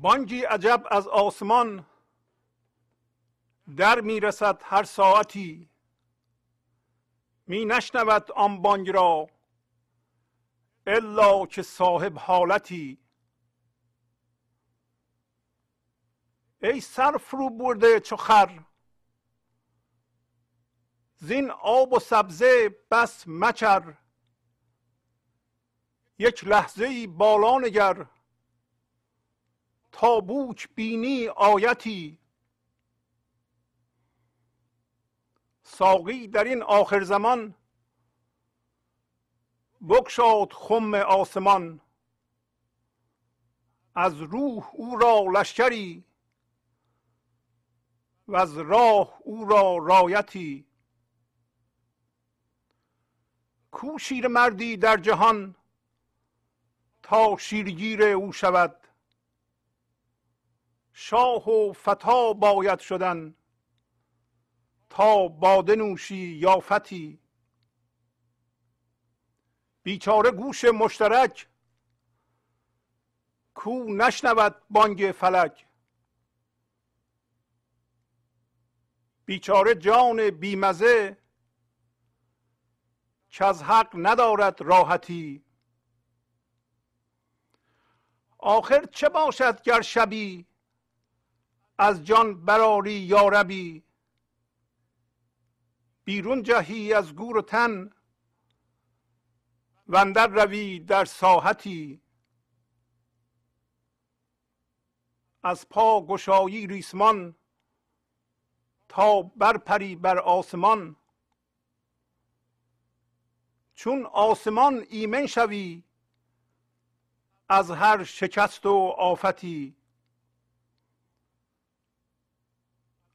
بانگی عجب از آسمان در می‌رسد هر ساعتی. می نشنود آن بانگ را الا که صاحب حالتی. ای سر فرو برده چو خر زین آب و سبزه بس مچر. یک لحظه ای بالا نگر. تا بوک بینی آیتی. ساقی در این آخر زمان بگشاد خم آسمان. از روح او را لشکری و از راه او را رایتی. کو شیر مردی در جهان تا شیرگیر او شود. شاه و فتا باید شدن تا باده نوشی یافتی. بیچاره گوش مشترک کو نشنود بانگ فلک. بیچاره جان بیمزه که از حق ندارد راحتی. آخر چه باشد گر شبی از جان براری یاربی بیرون جهی از گور و تن وندر روی در ساحتی. از پا گشایی ریسمان تا برپری بر آسمان. چون آسمان ایمن شوی از هر شکست و آفتی.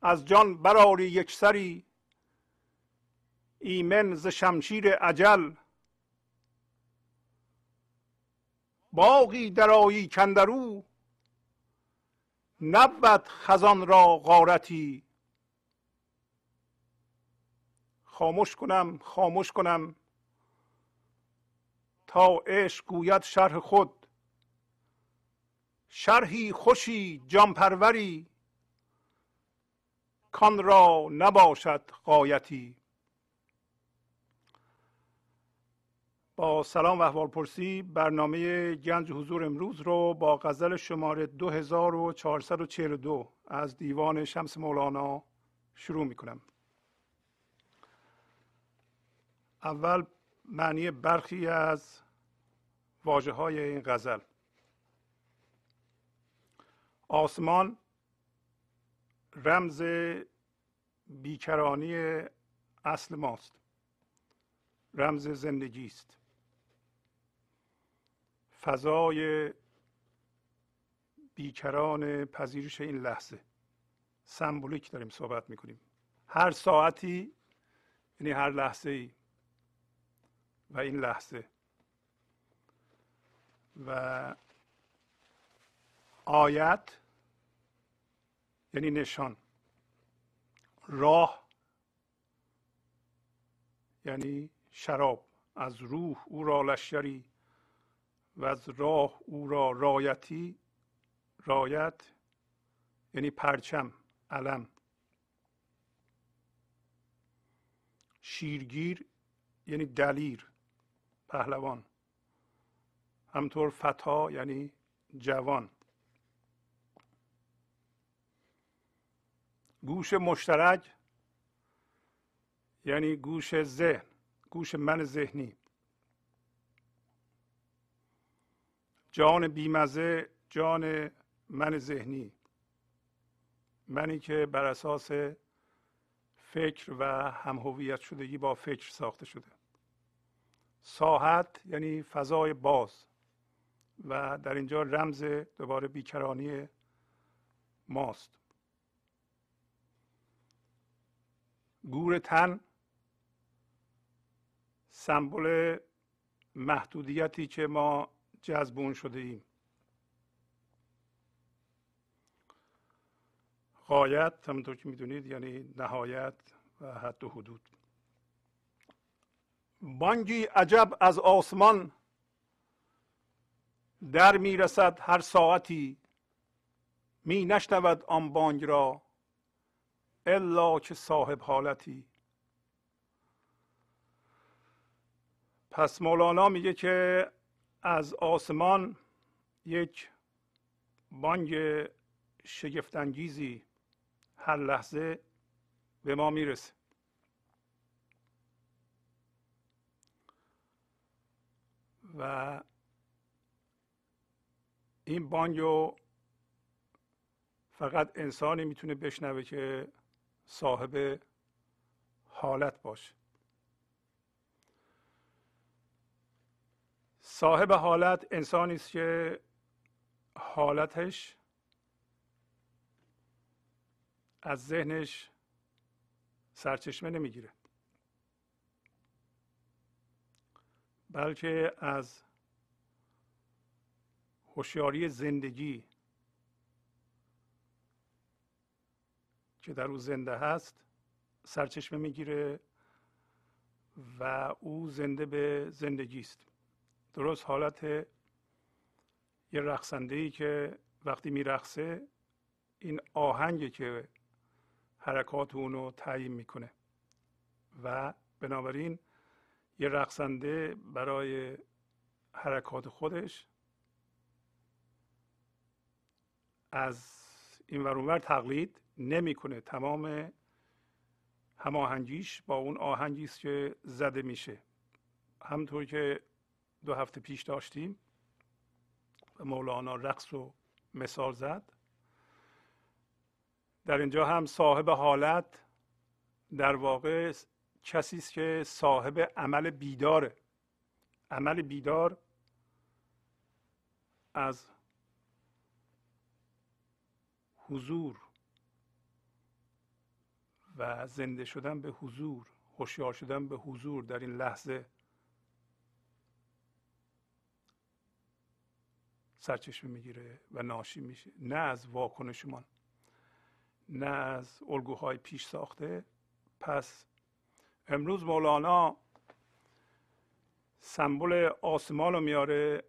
از جان براری یک سری. ایمن ز شمشیر عجل باقی درایی کندرو. نبود خزان را غارتی. خاموش کنم خاموش کنم. تا عشق گوید شرح خود. شرحی خوشی جانپروری. کان را نباشد قایتی با سلام و احوال پرسی برنامه گنج حضور امروز رو با غزل شماره 2442 از دیوان شمس مولانا شروع می کنم اول معنی برخی از واجه های این غزل. آسمان رمز بیکرانی اصل ماست. رمز زندگی است. فضای بیکران پذیرش این لحظه. سمبولیک داریم صحبت می‌کنیم. هر ساعتی یعنی هر لحظه ای و این لحظه. و آیت یعنی نشان. راه یعنی شراب. از روح او را لشکری و از راه او را رایتی رایت یعنی پرچم علم. شیرگیر یعنی دلیر پهلوان. همطور فتا یعنی جوان. گوش مشترک یعنی گوش ذهن گوش من ذهنی. جان بیمزه جان من ذهنی. منی که بر اساس فکر و همهویت شدگی با فکر ساخته شده. ساحت یعنی فضای باز. و در اینجا رمز دوباره بیکرانی ماست. گور تن سمبل محدودیتی که ما جذبون شده ایم. قایت همونطور که می‌دونید یعنی نهایت و حد و حدود. بانگی عجب از آسمان در می‌رسد هر ساعتی می نشنود آن بانگ را الا که صاحب حالتی. پس مولانا میگه که از آسمان یک بانگ شگفتانگیزی هر لحظه به ما می‌رسه. و این بانگ فقط انسانی می‌تونه بشنوه که صاحب حالت باشه صاحب حالت انسانی است که حالتش از ذهنش سرچشمه نمی‌گیره. بلکه از هوشیاری زندگی که در او زنده هست سرچشمه می‌گیره و او زنده به زندگی است. درست حالت یه رقصنده ای که وقتی میرقصه این آهنگی که حرکات اونو تعیین می‌کنه. و بنابراین یه رقصنده برای حرکات خودش از این ورونور تقلید نمی‌کنه. تمام هماهنگیش با اون آهنگی است که زده میشه. همطور که دو هفته پیش داشتیم و مولانا رقص رو مثال زد. در اینجا هم صاحب حالت در واقع کسی است که صاحب عمل بیداره. عمل بیدار از حضور و زنده شدن به حضور هوشیار شدن به حضور در این لحظه سرچشمه می‌گیره و ناشی میشه. نه از واکنشمان نه از الگوهای پیش ساخته. پس امروز مولانا سمبل آسمان رو میاره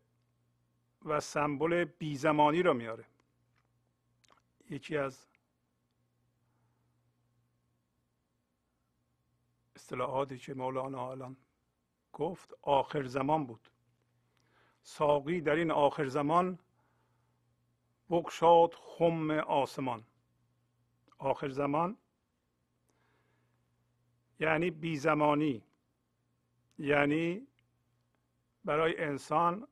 و سمبل بیزمانی رو میاره. یکی از اصطلاحاتی که مولانا الان گفت آخر زمان بود. ساقی در این آخر زمان بگشاد خم آسمان. آخر زمان یعنی بی زمانی یعنی برای انسان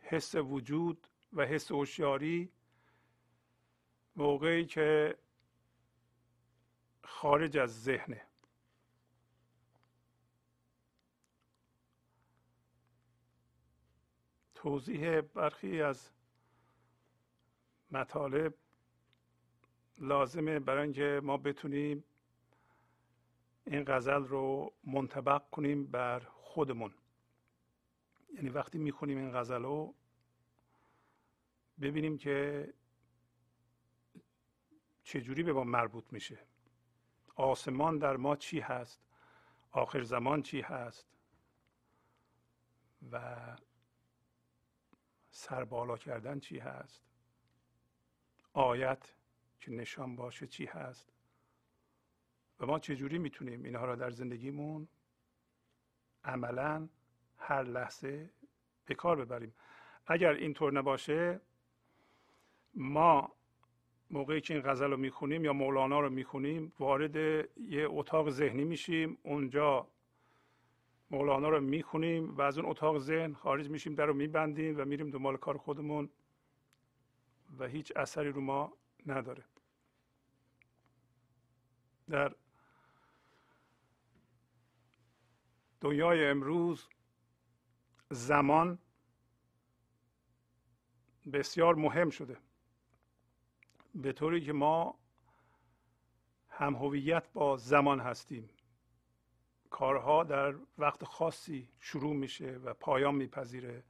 حس وجود و حس هوشیاری موقعی که خارج از ذهنه. توضیح برخی از مطالب لازمه برای اینکه ما بتونیم این غزل رو منطبق کنیم بر خودمون. یعنی وقتی می‌خونیم این غزل رو ببینیم که چجوری به ما مربوط میشه. آسمان در ما چی هست؟ آخر زمان چی هست؟ و سربالا کردن چی هست؟ آیت که نشان باشه چی هست؟ و ما چجوری می‌تونیم اینها را در زندگیمون عملا هر لحظه به کار ببریم؟ اگر اینطور نباشه ما موقعی که این غزل رو می‌خونیم یا مولانا رو می‌خونیم وارد یه اتاق ذهنی میشیم. اونجا مولانا رو می‌خونیم و از اون اتاق ذهن خارج میشیم در رو میبندیم و میریم دنبال کار خودمون و هیچ اثری رو ما نداره. در دنیای امروز زمان بسیار مهم شده. به طوری که ما هم هویت با زمان هستیم. کارها در وقت خاصی شروع میشه و پایان میپذیره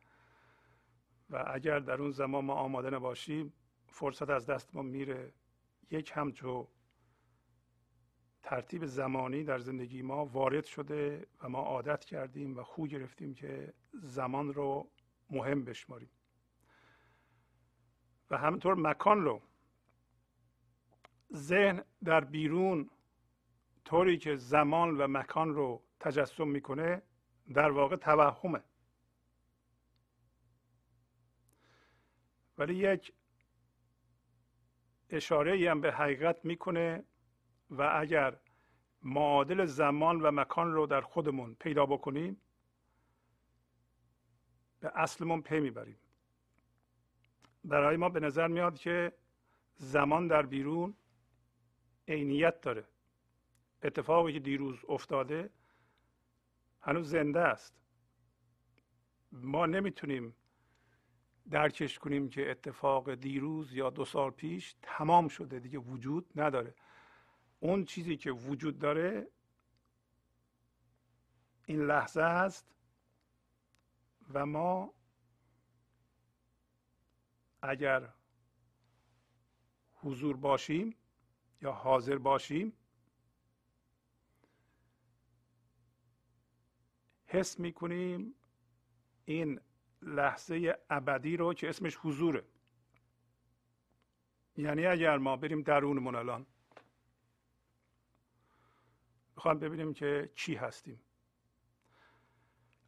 و اگر در اون زمان ما آماده نباشیم فرصت از دست ما میره یک همچو ترتیب زمانی در زندگی ما وارد شده و ما عادت کردیم و خو گرفتیم که زمان رو مهم بشماریم. و همینطور مکان رو ذهن در بیرون طوری که زمان و مکان رو تجسم می‌کنه در واقع توهمه. ولی یک اشاره هم به حقیقت می‌کنه و اگر معادل زمان و مکان رو در خودمون پیدا بکنیم به اصلمون پی می‌بریم. برای ما به نظر میاد که زمان در بیرون عینیت داره. اتفاقی که دیروز افتاده هنوز زنده است. ما نمی‌تونیم درکش کنیم که اتفاق دیروز یا دو سال پیش تمام شده دیگه وجود نداره. اون چیزی که وجود داره این لحظه است و ما اگر حضور باشیم یا حاضر باشیم حس می‌کنیم این لحظه ابدی رو که اسمش حضوره. یعنی اگر ما بریم درونمون الان می‌خوام ببینیم که چی هستیم.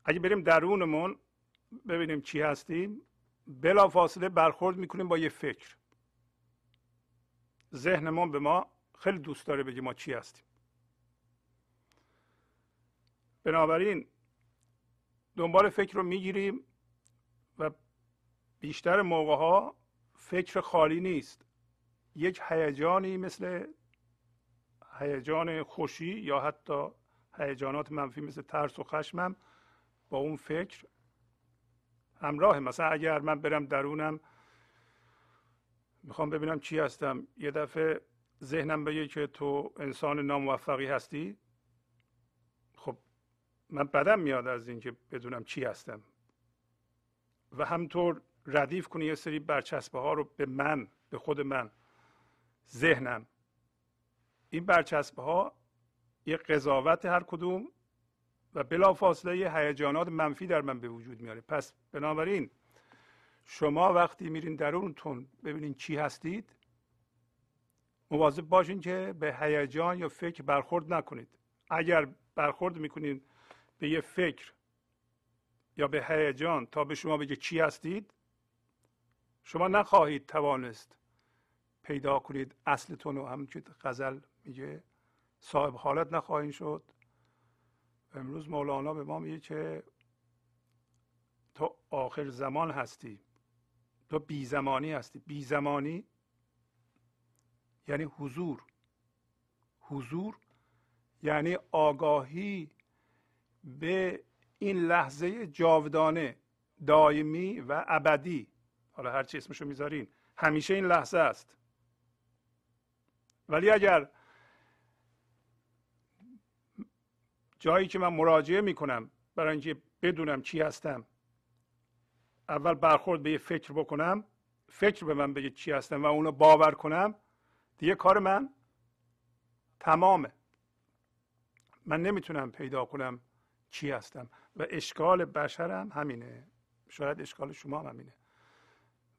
اگه بریم درونمون ببینیم چی هستیم. بلا فاصله برخورد می‌کنیم با یه فکر. ذهنمون به ما خیلی دوست داره بگه ما چی هستیم. بنابراین دنبال فکر رو می‌گیریم و بیشتر موقع ها فکر خالی نیست. یک هیجانی مثل هیجان خوشی یا حتی هیجانات منفی مثل ترس و خشمم با اون فکر همراه مثلا اگر من برم درونم می‌خوام ببینم چی هستم. یه دفعه ذهنم بگه که تو انسان ناموفقی هستی. من بدم میاد از اینکه بدونم چی هستم. و همطور ردیف کنی یه سری برچسبه ها رو به من به خود من ذهنم. این برچسبه ها یه قضاوت هر کدوم و بلا فاصله هیجانات منفی در من به وجود میاره. پس بنابراین شما وقتی میرین درونتون ببینین چی هستید مواظب باشین که به هیجان یا فکر برخورد نکنید. اگر برخورد می‌کنید به یه فکر یا به هیجان تا به شما بگه چی هستید شما نخواهید توانست پیدا کنید اصلتون رو همون که غزل میگه صاحب حالت نخواهید شد. امروز مولانا به ما میگه که تو آخر زمان هستی. تو بی زمانی هستی. بی زمانی یعنی حضور. حضور یعنی آگاهی به این لحظه جاودانه دائمی و ابدی. حالا هر چی اسمشو می‌ذارین. همیشه این لحظه است. ولی اگر جایی که من مراجعه می‌کنم برای اینکه بدونم چی هستم اول برخورد به یه فکر بکنم فکر به من بگه چی هستم و اونو باور کنم دیگه کار من تمامه. من نمی‌تونم پیدا کنم چی هستم و اشکال بشرم همینه. شاید اشکال شما هم همینه.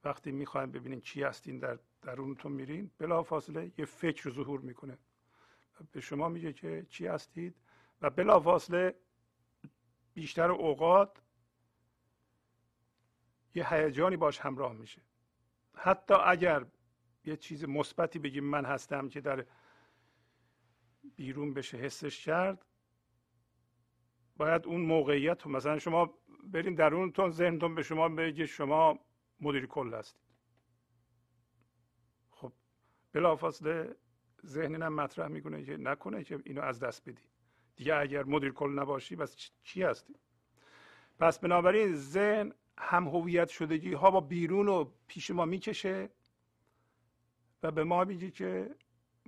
وقتی می‌خوایم ببینین چی هستین در درونتون میرین بلا فاصله یه فکر ظهور می‌کنه. به شما میگه که چی هستید و بلا فاصله بیشتر اوقات یه هیجانی باش همراه میشه. حتی اگر یه چیز مثبتی بگیم من هستم که در بیرون بشه حسش کرد باید اون موقعیت رو مثلا شما برین درونتون ذهنتون به شما بگه شما مدیر کل هستید. خب بلافاصله ذهن مطرح می‌کنه که نکنه که اینو از دست بدی. دیگه اگر مدیر کل نباشی بس چی هستی؟ پس بنابراین ذهن هم هویت شدگی ها با بیرون و پیش ما می‌کشه و به ما میگه که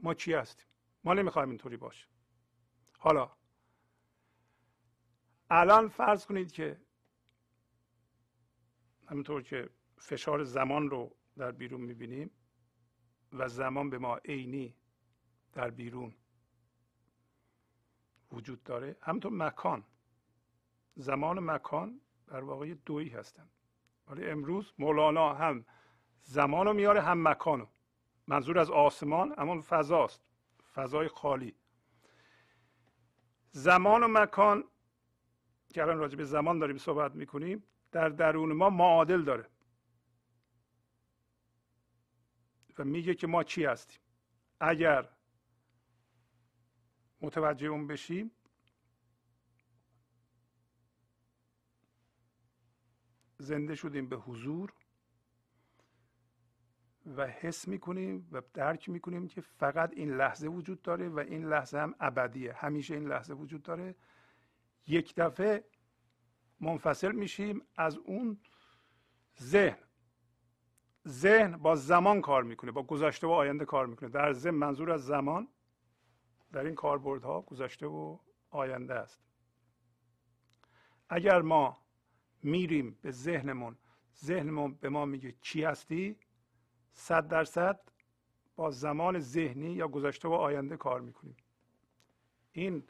ما چی هستیم؟ ما نمی‌خوایم اینطوری باشه. حالا الان فرض کنید که همینطور که فشار زمان رو در بیرون می‌بینیم و زمان به ما عینی در بیرون وجود داره همینطور مکان. زمان و مکان در واقع دویی هستند ولی امروز مولانا هم زمان رو میاره هم مکانو منظور از آسمان اما فضاست. فضای خالی. زمان و مکان که الان راجع به زمان داریم صحبت می‌کنیم در درون ما معادل داره. و میگه که ما چی هستیم. اگر متوجه اون بشیم زنده شدیم به حضور و حس می‌کنیم و درک می‌کنیم که فقط این لحظه وجود داره و این لحظه هم ابدیه. همیشه این لحظه وجود داره. یک دفعه منفصل میشیم از اون ذهن. ذهن با زمان کار می‌کنه با گذشته و آینده کار می‌کنه. در ذهن منظور از زمان در این کاربردها گذشته و آینده است. اگر ما میریم به ذهنمون ذهنمون به ما میگه چی هستی؟ صد درصد با زمان ذهنی یا گذشته و آینده کار می‌کنیم. این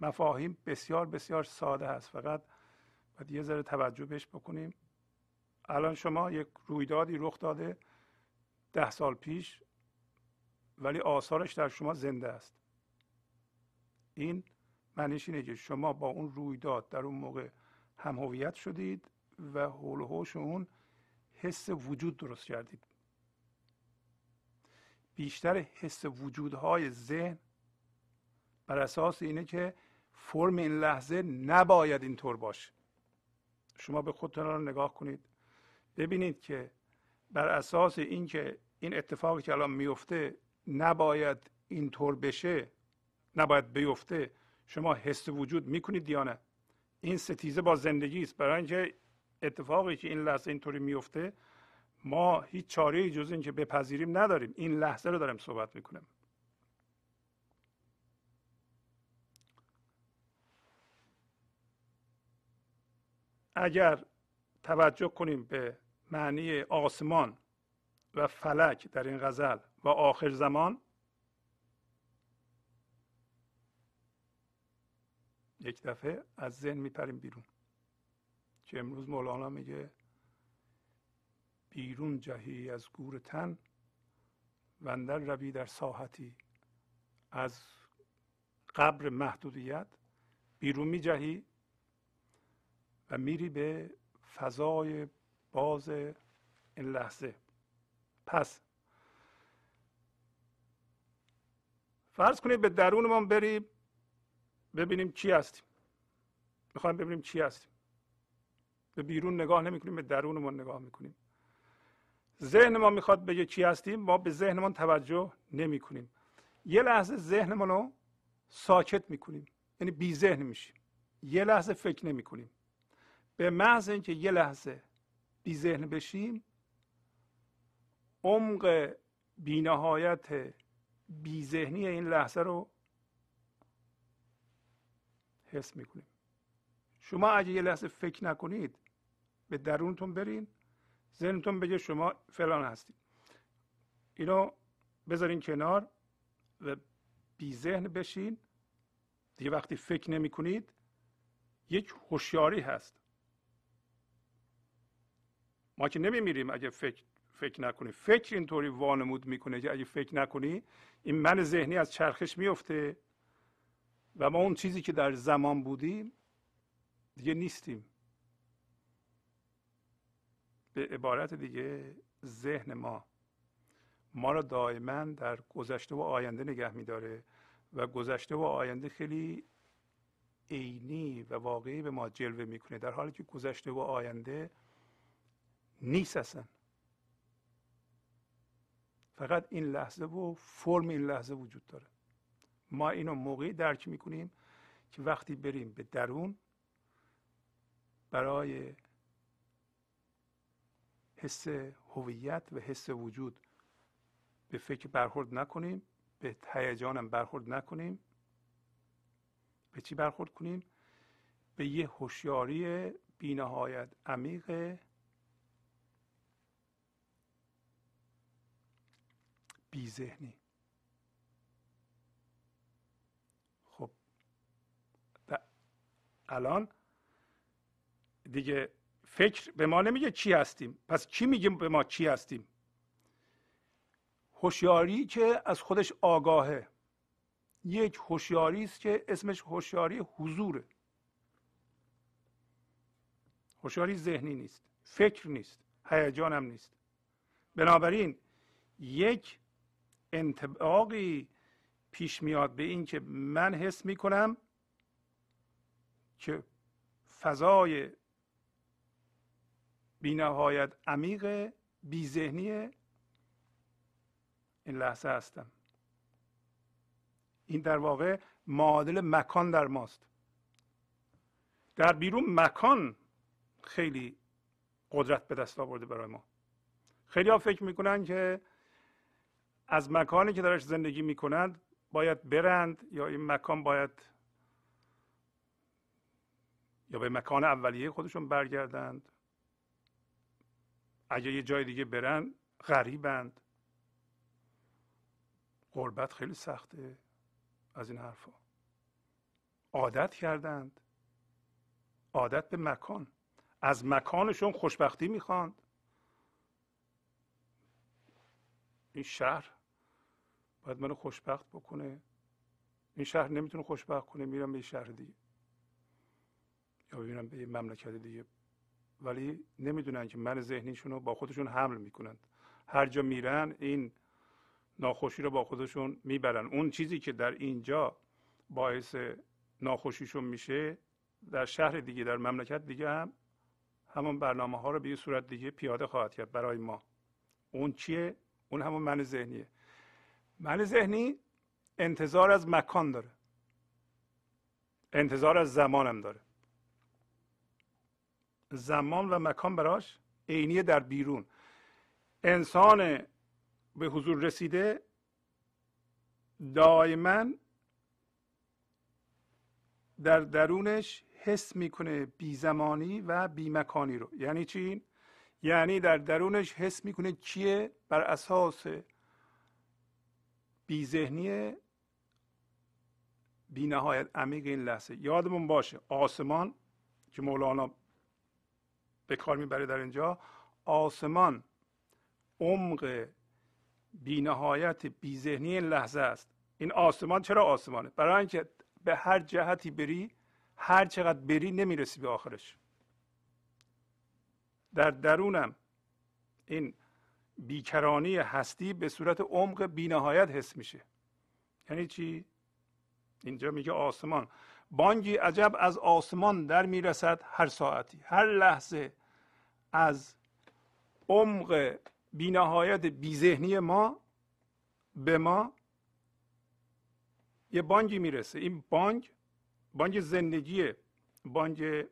مفاهیم بسیار بسیار ساده هست. فقط باید یه ذره توجه بهش بکنیم. الان شما یک رویدادی رخ داده ده سال پیش ولی آثارش در شما زنده است. این معنیش اینه که شما با اون رویداد در اون موقع هم هویت شدید و حول هوش اون حس وجود درست کردید. بیشتر حس وجودهای ذهن بر اساس اینه که فرم این لحظه نباید اینطور باشه. شما به خودتون رو نگاه کنید. ببینید که بر اساس اینکه این اتفاقی که الان میفته نباید اینطور بشه نباید بیفته شما حس وجود می‌کنید یا نه. این ستیزه با زندگی است. برای اینکه اتفاقی که این لحظه اینطوری میفته ما هیچ چاره جز اینکه بپذیریم نداریم. این لحظه رو داریم صحبت می‌کنیم اگر توجه کنیم به معنی آسمان و فلک در این غزل و آخر زمان یک دفعه از ذهن میپریم بیرون. که امروز مولانا میگه بیرون جهی از گور تن وندر روی در ساحتی. از قبر محدودیت بیرون می جهی و میری به فضای باز این لحظه. پس فرض کنید به درونمان بریم ببینیم چی هستیم. می‌خوایم ببینیم چی هستیم. به بیرون نگاه نمی کنیم به درونمون نگاه می‌کنیم. ذهن ما می‌خواد بگه چی هستیم ما به ذهنمان توجه نمی کنیم یه لحظه ذهنمون رو ساکت می‌کنیم یعنی بی ذهن میشیم. یه لحظه فکر نمی کنیم به محض اینکه یه لحظه بی ذهن بشیم عمق بینهایت بی ذهنی این لحظه رو حس می‌کنیم. شما اگه یه لحظه فکر نکنید به درونتون برین ذهنتون بگه شما فلان هستید. اینو بذارین کنار و بی ذهن بشین. دیگه وقتی فکر نمی کنید یک هوشیاری هست. ما که نمیمیریم اگه فکر فکر نکنی. فکر اینطوری وانمود می‌کنه که اگه فکر نکنی این من ذهنی از چرخش میفته و ما اون چیزی که در زمان بودیم دیگه نیستیم. به عبارت دیگه ذهن ما ما را دائما در گذشته و آینده نگه میداره و گذشته و آینده خیلی عینی و واقعی به ما جلوه می‌کنه در حالی که گذشته و آینده نیست اصلا. فقط این لحظه و فرم این لحظه وجود داره. ما اینو موقعی درک می‌کنیم که وقتی بریم به درون برای حس هویت و حس وجود به فکر برخورد نکنیم به هیجانم برخورد نکنیم. به چی برخورد کنیم؟ به یه هوشیاری بینهایت عمیق بی ذهنی. خب. الان دیگه فکر به ما نمیگه چی هستیم. پس کی میگه به ما چی هستیم؟ هوشیاری که از خودش آگاهه. یک هوشیاری است که اسمش هوشیاری حضوره. هوشیاری ذهنی نیست فکر نیست هیجان هم نیست. بنابراین یک انتباقی پیش میاد به این که من حس می‌کنم که فضای بینهایت عمیق بی ذهنی این لحظه هستم. این در واقع معادل مکان در ماست. در بیرون مکان خیلی قدرت به دست آورده برای ما. خیلی ها فکر می‌کنن که از مکانی که درش زندگی می‌کنند باید برند یا این مکان باید یا به مکان اولیه خودشون برگردند؟ اگه یه جای دیگه برن غریبند. غربت خیلی سخته از این حرفا. عادت کردند. عادت به مکان. از مکانشون خوشبختی می‌خواند این شهر باید منو خوشبخت بکنه. این شهر نمی‌تونه خوشبخت کنه میرم به شهر دیگه. یا ببینم به مملکت دیگه. ولی نمی‌دونن که من ذهنیشون رو با خودشون حمل می‌کنند. هر جا میرن این ناخوشی رو با خودشون می‌برن. اون چیزی که در اینجا باعث ناخوشیشون میشه در شهر دیگه در مملکت دیگه هم همون برنامه ها رو به یه صورت دیگه پیاده خواهد کرد برای ما. اون چیه؟ اون همون من ذهنیه. من ذهنی انتظار از مکان داره. انتظار از زمانم داره. زمان و مکان براش عینی در بیرون. انسان به حضور رسیده دائما در درونش حس می‌کنه بی زمانی و بی مکانی رو. یعنی چی؟ یعنی در درونش حس می‌کنه کیه؟ بر اساس بی ذهنی بی نهایت عمیق این لحظه. یادمون باشه آسمان که مولانا به کار می‌بره در اینجا آسمان عمق بی نهایت بی ذهنی این لحظه است. این آسمان چرا آسمانه؟ برای اینکه به هر جهتی بری هر چقدر بری نمی‌رسی به آخرش. در درونم این بیکرانی هستی به صورت عمق بینهایت حس میشه. یعنی چی؟ اینجا میگه آسمان. بانگی عجب از آسمان در می‌رسد هر ساعتی. هر لحظه از عمق بینهایت بیذهنی ما به ما یه بانگی می‌رسه. این بانگ بانگ زندگیه بانگ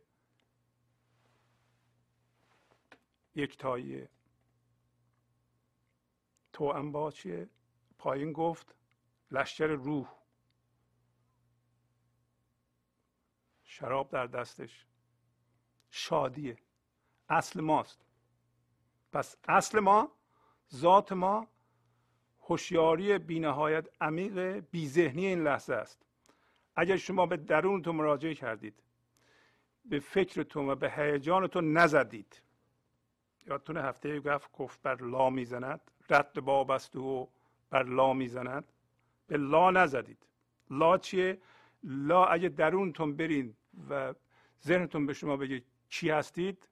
یکتاییه تو با چیه؟ پایین گفت لشکر روح. شراب در دستش. شادیه. اصل ماست. پس اصل ما ذات ما هوشیاری بینهایت عمیق بیذهنی این لحظه است. اگر شما به درونتون مراجعه کردید به فکرتون و به هیجانتون نزدید. یادتون هفته گفت گفت بر لا می‌زند. رد باب است و بر لا می‌زند. به لا نزدید. لا چیه؟ لا اگه درونتون برین و ذهنتون به شما بگه چی هستید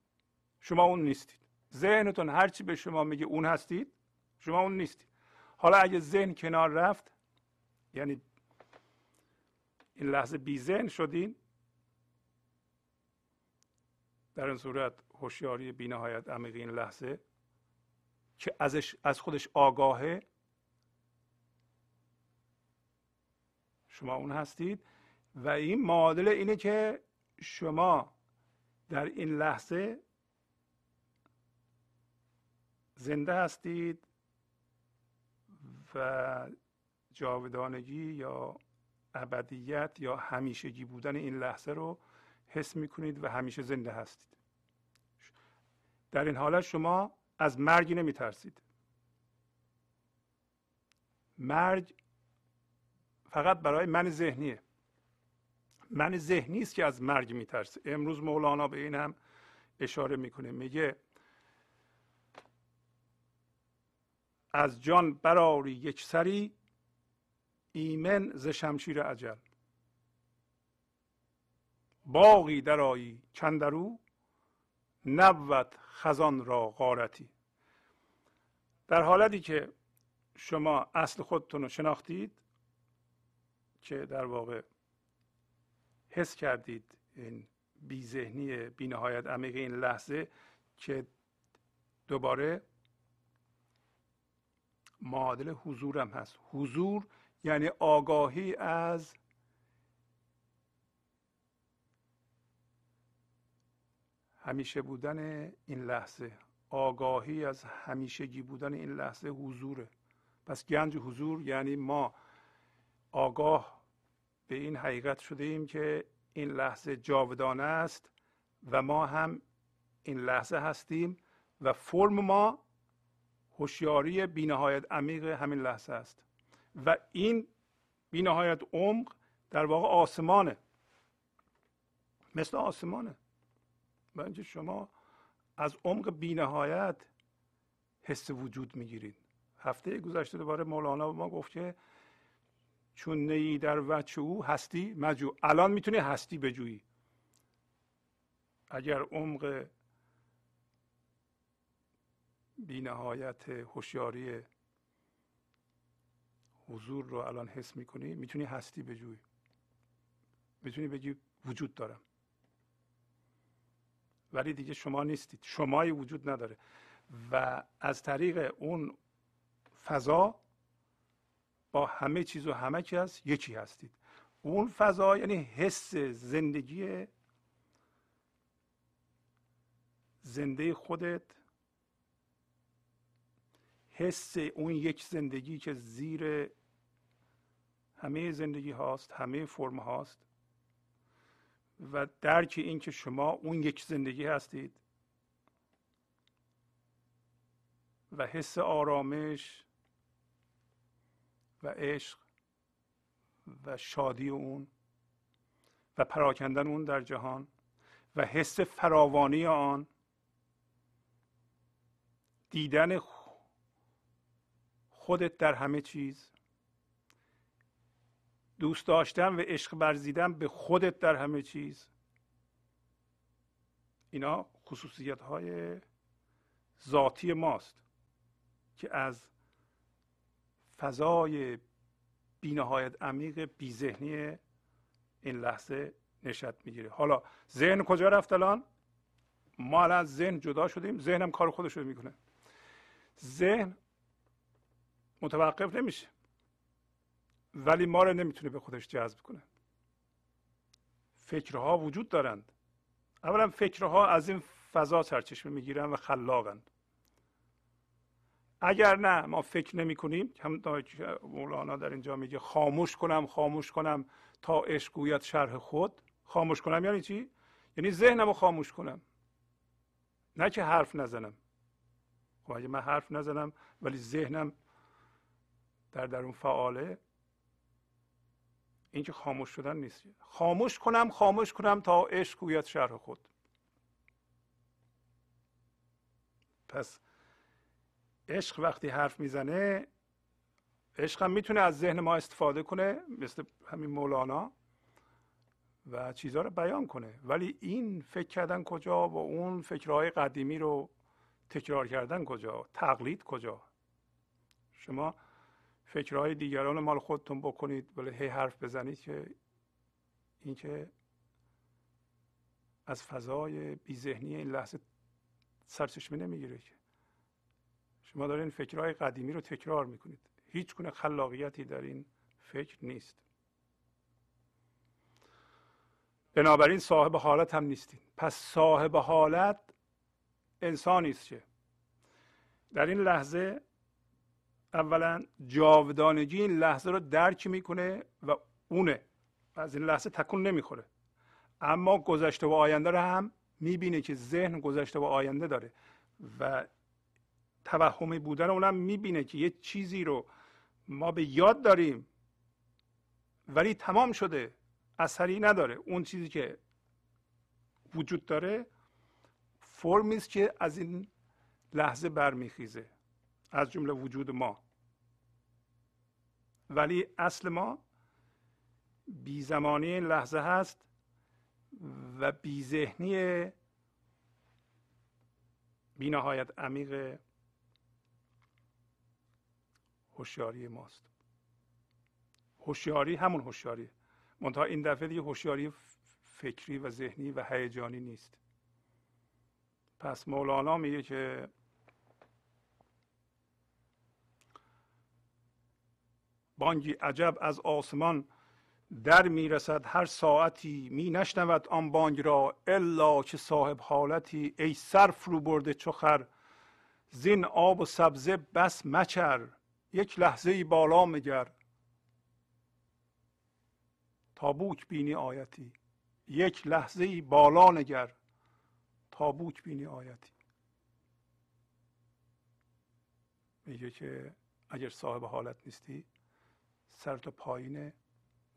شما اون نیستید. ذهنتون هرچی به شما میگه اون هستید شما اون نیستید. حالا اگه ذهن کنار رفت یعنی این لحظه بی ذهن شدین در این صورت هوشیاری بینهایت عمیق این لحظه که ازش از خودش آگاهه. شما اون هستید. و این معادل اینه که شما در این لحظه زنده هستید و جاودانگی یا ابدیت یا همیشگی بودن این لحظه رو حس می‌کنید و همیشه زنده هستید. در این حالت شما از مرگ نمی ترسید مرگ فقط برای من ذهنیه. من ذهنی است که از مرگ میترسه. امروز مولانا به این هم اشاره می‌کنه. میگه از جان براری یک سری ایمن ز شمشیر عجل باقی درایی چندرو نبود خزان را غارتی. در حالتی که شما اصل خودتون رو شناختید که در واقع حس کردید این بی ذهنی بی نهایت عمیق این لحظه که دوباره معادل حضورم هست. حضور یعنی آگاهی از همیشه بودن این لحظه. آگاهی از همیشگی بودن این لحظه حضوره. پس گنج حضور یعنی ما. آگاه به این حقیقت شده ایم که این لحظه جاودانه است و ما هم این لحظه هستیم و فرم ما هوشیاری بینهایت عمیق همین لحظه است. و این بینهایت عمق در واقع آسمانه. مثل آسمانه. و اینکه شما از عمق بینهایت حس وجود می‌گیرید. هفته گذشته دوباره مولانا به ما گفت که چون نیی در وچه او هستی مجو. الان می‌تونی هستی بجویی. اگر عمق بینهایت هوشیاری حضور رو الان حس می‌کنی می‌تونی هستی بجویی. می‌تونی بگی وجود دارم. ولی دیگه شما نیستید. شمایی وجود نداره. و از طریق اون فضا با همه چیز و همه کس یکی هستید. اون فضا یعنی حس زندگی زنده خودت حس اون یک زندگی که زیر همه زندگی هاست همه فرم هاست. و درک این که شما اون یک زندگی هستید. و حس آرامش و عشق و شادی اون و پراکندن اون در جهان و حس فراوانی آن دیدن خودت در همه چیز دوست داشتن و عشق برزیدن به خودت در همه چیز. اینا خصوصیت های ذاتی ماست که از فضای بینهایت عمیق ذهنی این لحظه نشد می‌گیره. حالا ذهن کجا رفت الان؟ ما الان از ذهن جدا شدیم ذهنم کار خودش رو می‌کنه. ذهن متوقف نمیشه. ولی ما رو نمی‌تونه به خودش جذب کنه. فکرها وجود دارند. اولا فکرها از این فضا سرچشمه می‌گیرن و خلاقند. اگر نه ما فکر نمی کنیم. هم مولانا در اینجا میگه خاموش کنم خاموش کنم تا عشق گوید شرح خود. خاموش کنم یعنی چی؟ یعنی ذهنم رو خاموش کنم. نه که حرف نزنم. خب اگه من حرف نزنم ولی ذهنم در درون فعاله این که خاموش شدن نیست. خاموش کنم خاموش کنم تا عشق گوید شرح خود. پس عشق وقتی حرف می‌زنه عشق هم می‌تونه از ذهن ما استفاده کنه مثل همین مولانا و چیزها رو بیان کنه. ولی این فکر کردن کجا و اون فکرهای قدیمی رو تکرار کردن کجا؟ تقلید کجا؟ شما فکرهای دیگران مال خودتون بکنید. ولی هی حرف بزنید که این که از فضای ذهنی این لحظه سرچشمه نمی‌گیره که. شما دارین فکرهای قدیمی رو تکرار می‌کنید. هیچ گونه خلاقیتی در این فکر نیست. بنابراین صاحب حالت هم نیستین. پس صاحب حالت انسانی است که. در این لحظه اولا جاودانگی این لحظه رو درک می‌کنه و اونه. و از این لحظه تکون نمی‌خوره. اما گذشته و آینده رو هم می‌بینه که ذهن گذشته و آینده داره و توهمی بودن اونم می‌بینه که یه چیزی رو ما به یاد داریم ولی تمام شده اثری نداره. اون چیزی که وجود داره فرمی است که از این لحظه برمیخیزه از جمله وجود ما. ولی اصل ما بی زمانی این لحظه هست و بی ذهنی بی نهایت عمیق هوشیاری ماست. هوشیاری همون هوشیاری. منتها این دفعه دیگه هوشیاری فکری و ذهنی و هیجانی نیست. پس مولانا میگه که بانگی عجب از آسمان در می‌رسد هر ساعتی می نشنود آن بانگ را الا که صاحب حالتی ای سر فرو برده چخر. زین آب و سبزه بس مچر یک لحظه بالا مگر. تابوک بینی آیتی یک لحظه بالا نگر. تابوک بینی آیتی. میگه که اگر صاحب حالت نیستی سر تو پایینه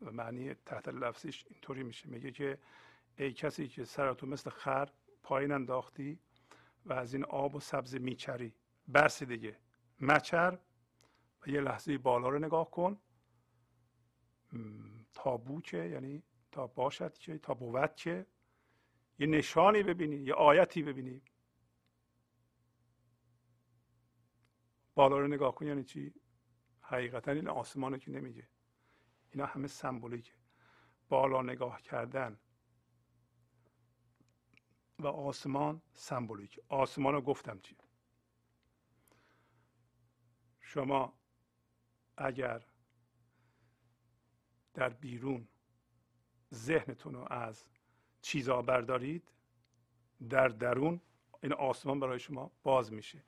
و معنی تحت لفظیش اینطوری میشه. میگه که ای کسی که سرتو مثل خر پایین انداختی و از این آب و سبز میچری. بس دیگه. مچر و یه لحظه بالا رو نگاه کن. تا بوچه یعنی تا باشد که تا بود که یه نشانی ببینی یه آیتی ببینی. بالا رو نگاه کن. یعنی چی؟ حقیقتا این آسمان که نمیگه. اینا همه سمبولیکه. بالا نگاه کردن و آسمان سمبولیک آسمان رو گفتم چی؟ شما اگر در بیرون ذهنتون رو از چیزا بردارید در درون این آسمان برای شما باز میشه.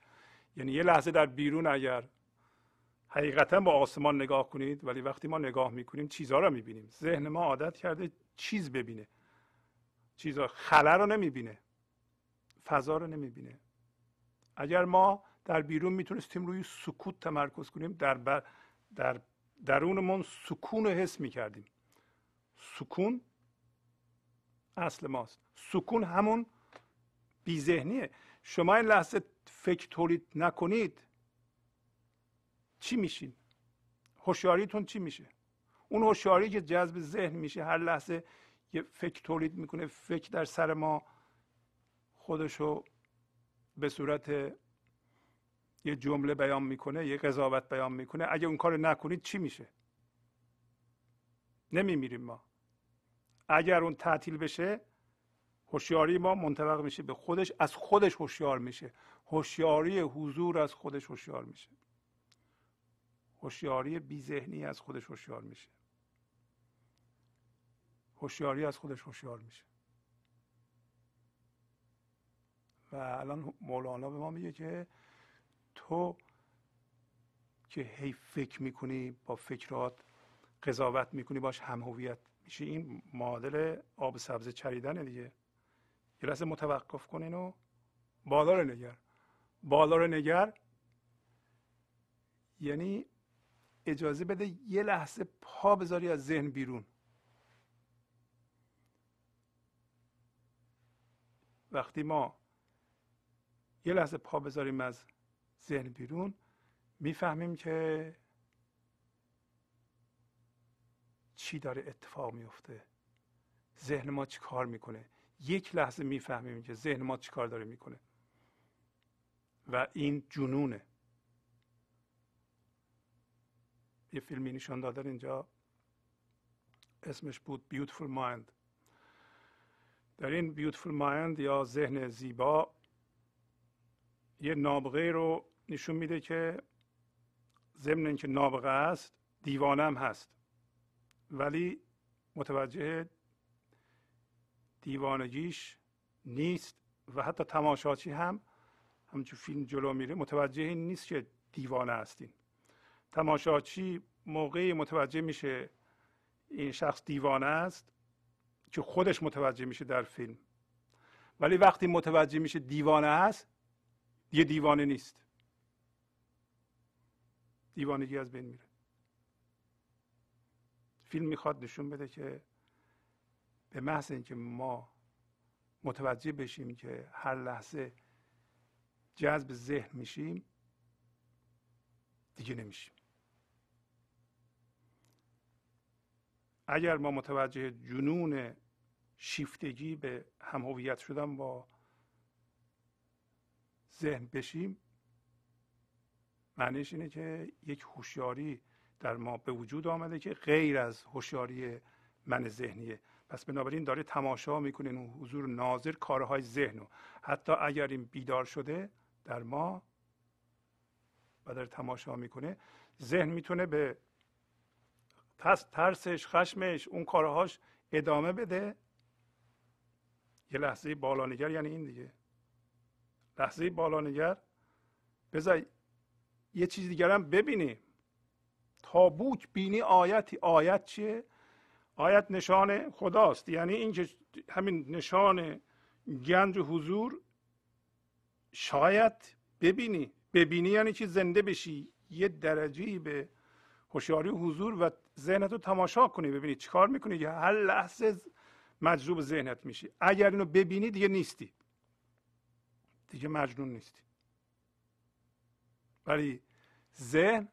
یعنی یه لحظه در بیرون اگر حقیقتا با آسمان نگاه کنید ولی وقتی ما نگاه می‌کنیم چیزها رو می‌بینیم. ذهن ما عادت کرده چیز ببینه. چیزها خلا رو نمی‌بینه. فضا رو نمی‌بینه. اگر ما در بیرون می‌تونستیم روی سکوت تمرکز کنیم در, بر در درونمون سکون رو حس می‌کردیم. سکون اصل ماست. سکون همون بیذهنیه. شما این لحظه فکر تولید نکنید. چی میشین؟ هوشیاریتون چی میشه؟ اون هوشیاری که جذب ذهن میشه هر لحظه یه فکر تولید می‌کنه فکر در سر ما خودشو به صورت یه جمله بیان می‌کنه یه قضاوت بیان می‌کنه. اگه اون کار نکنید چی میشه؟ نمیمیریم ما. اگر اون تعطیل بشه هوشیاری ما منطبق میشه به خودش از خودش هوشیار میشه. هوشیاری حضور از خودش هوشیار میشه. هوشیاری بی ذهنی از خودش هوشیار میشه. هوشیاری از خودش هوشیار میشه. و الان مولانا به ما میگه که تو که هی فکر می‌کنی با فکرات قضاوت می‌کنی باش هم هویت میشه این معادل آب سبز چریدن دیگه. یه لحظه متوقف کنین و بالا رو نگر. بالا رو نگر. یعنی اجازه بده یه لحظه پا بذاری از ذهن بیرون. وقتی ما یه لحظه پا بذاریم از ذهن بیرون می‌فهمیم که چی داره اتفاق میفته ذهن ما چی کار می‌کنه؟ یک لحظه می‌فهمیم که ذهن ما چی کار داره می‌کنه. و این جنونه. یه فیلمی نشان دادن اینجا. اسمش بود بیوتفول مایند در این بیوتفول مایند یا ذهن زیبا یه نابغه رو نشون میده که ضمن اینکه نابغه است دیوانه هم هست. ولی متوجه دیوانگیش نیست و حتی تماشاچی هم همچون فیلم جلو میره. متوجه این نیست که دیوانه هستیم تماشاچی موقعی متوجه میشه این شخص دیوانه است که خودش متوجه میشه در فیلم. ولی وقتی متوجه میشه دیوانه است یه دیوانه نیست. دیوانگی از بین میره. فیلم می‌خواد نشون بده که به محض اینکه ما متوجه بشیم که هر لحظه جذب ذهن میشیم دیگه نمیشیم. اگر ما متوجه جنون شیفتگی به هم شدن با ذهن بشیم معنیش اینه که یک هوشیاری در ما به وجود آمده که غیر از هوشیاری من ذهنیه. پس بنابراین داره تماشا می‌کنه اون حضور ناظر کارهای ذهن حتی اگر این بیدار شده در ما و داره تماشا می‌کنه ذهن می‌تونه به ترسش خشمش اون کارهاش ادامه بده. یه لحظه بالانگر یعنی این دیگه. لحظه بالانگر. بذار یه چیز دیگر هم ببینی تابوک بینی آیتی. آیت چیه؟ آیت نشان خداست. یعنی اینکه همین نشان گنج و حضور. شاید ببینی. ببینی یعنی چی؟ زنده بشی. یه درجه به هوشیاری حضور و ذهنت رو تماشا کنی ببینی چیکار می‌کنی که هر لحظه مجذوب ذهنت میشی. اگر اینو ببینی دیگه نیستی. دیگه مجنون نیستی. ولی ذهن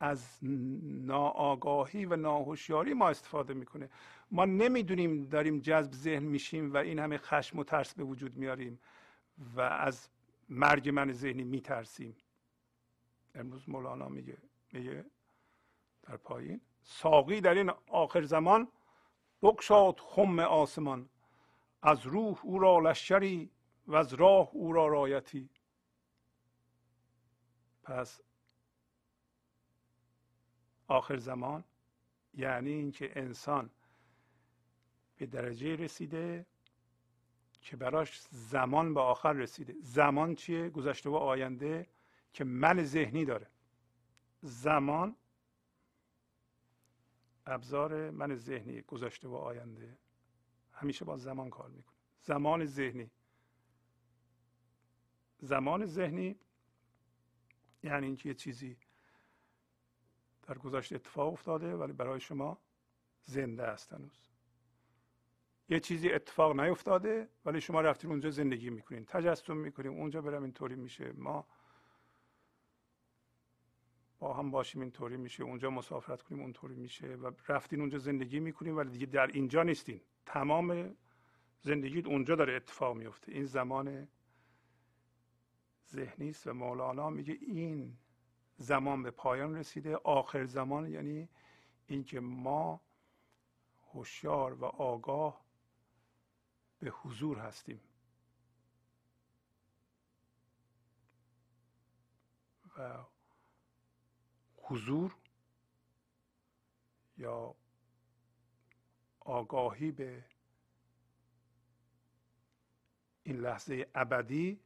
از ناآگاهی و ناهوشیاری ما استفاده می‌کنه. ما نمی‌دونیم داریم جذب ذهن میشیم و این همه خشم و ترس به وجود میاریم و از مرگ من ذهنی میترسیم. امروز مولانا میگه میگه در پایین ساقی در این آخر زمان بکشاد خم آسمان از روح او را لشکری و از راه او را رایتی. پس آخر زمان یعنی اینکه انسان به درجه رسیده که براش زمان به آخر رسیده. زمان چیه؟ گذشته و آینده که من ذهنی داره. زمان ابزار من ذهنی گذشته و آینده. همیشه با زمان کار می‌کنه. زمان ذهنی. زمان ذهنی یعنی اینکه یه چیزی در گذشته اتفاق افتاده ولی برای شما زنده است هنوز. یه چیزی اتفاق نیفتاده ولی شما رفتین اونجا زندگی می‌کنین. تجسم می‌کنیم اونجا برم اینطوری میشه. ما هم باشیم اینطوری میشه. اونجا مسافرت کنیم اونطوری میشه. و رفتین اونجا زندگی می‌کنیم ولی دیگه در اینجا نیستین. تمام زندگی اونجا داره اتفاق میفته این زمان ذهنی است و مولانا میگه این زمان به پایان رسیده. آخر زمان یعنی اینکه ما هوشیار و آگاه به حضور هستیم. و حضور یا آگاهی به این لحظه ابدی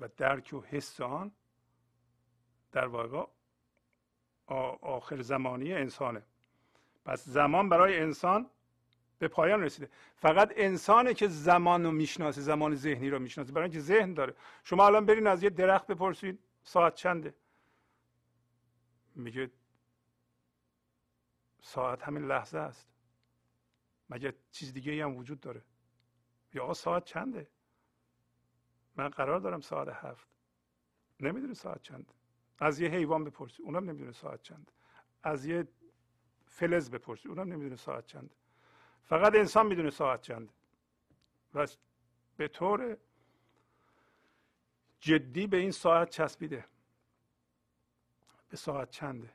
و درک و حس آن در واقع آخر زمانی انسانه. پس زمان برای انسان به پایان رسیده. فقط انسانه که زمان رو می‌شناسه زمان ذهنی رو می‌شناسه برای اینکه ذهن داره. شما الان برین از یه درخت بپرسید ساعت چنده؟ میگه ساعت همین لحظه است. مگه چیز دیگه هم وجود داره؟ یا ساعت چنده؟ من قرار دارم ساعت هفت. نمی‌دونه ساعت چنده از یه حیوان بپرسی اونم نمی‌دونه ساعت چنده از یه فلز بپرسی اونم نمی‌دونه ساعت چنده فقط انسان می‌دونه ساعت چنده و به طور جدی به این ساعت چسبیده. ساعت چنده.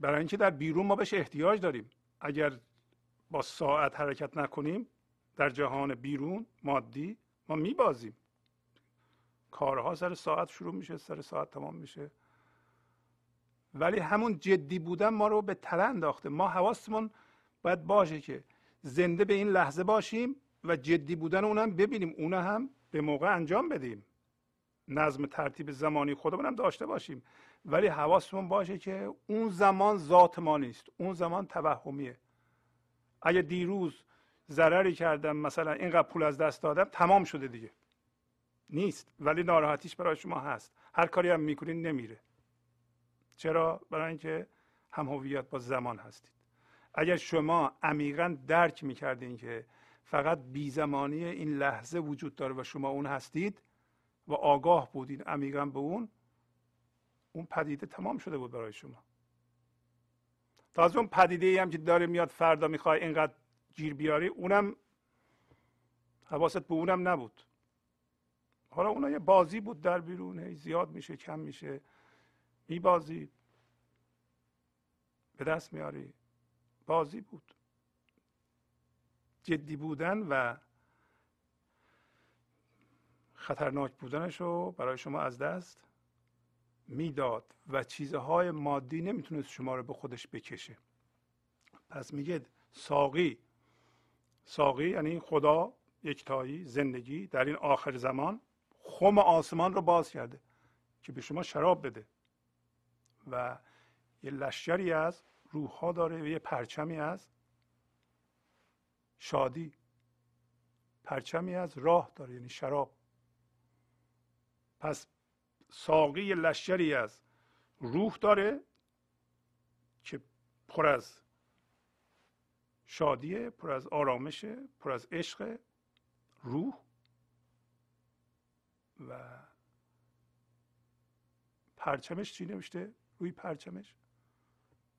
برای اینکه در بیرون ما بهش احتیاج داریم. اگر با ساعت حرکت نکنیم در جهان بیرون مادی ما میبازیم. کارها سر ساعت شروع میشه سر ساعت تمام میشه. ولی همون جدی بودن ما رو به تله انداخته. ما حواستمون باید باشه که زنده به این لحظه باشیم و جدی بودن اونم ببینیم. اون هم به موقع انجام بدیم. نظم ترتیب زمانی خودمون هم داشته باشیم. ولی حواستمون باشه که اون زمان ذات ما نیست. اون زمان توهمیه. اگه دیروز ضرری کردم مثلا اینقدر پول از دست دادم تمام شده دیگه. نیست. ولی ناراحتیش برای شما هست. هر کاری هم می‌کنین نمیره. چرا؟ برای اینکه هم هویت با زمان هستید. اگر شما عمیقا درک می‌کردین که فقط بیزمانی این لحظه وجود داره و شما اون هستید و آگاه بودین عمیقا به اون اون پدیده تمام شده بود برای شما. تازه اون پدیده ای هم که داره میاد فردا می‌خوای اینقدر گیر بیاری اونم حواست به اونم نبود. حالا اونا یه بازی بود در بیرون زیاد میشه کم میشه. میبازی. به دست میاری. بازی بود. جدی بودن و خطرناک بودنش رو برای شما از دست می‌داد و چیزهای مادی نمی‌تونست شما رو به خودش بکشه. پس میگه ساقی. ساقی یعنی خدا یکتایی زندگی در این آخر زمان خم آسمان رو باز کرده که به شما شراب بده. و یه لشکری از روح ها داره و یه پرچمی از شادی. پرچمی از راه داره یعنی شراب. پس ساقی لشکری از روح داره که پر از شادیه پر از آرامشه پر از عشق روح و پرچمش چی نوشته؟ روی پرچمش؟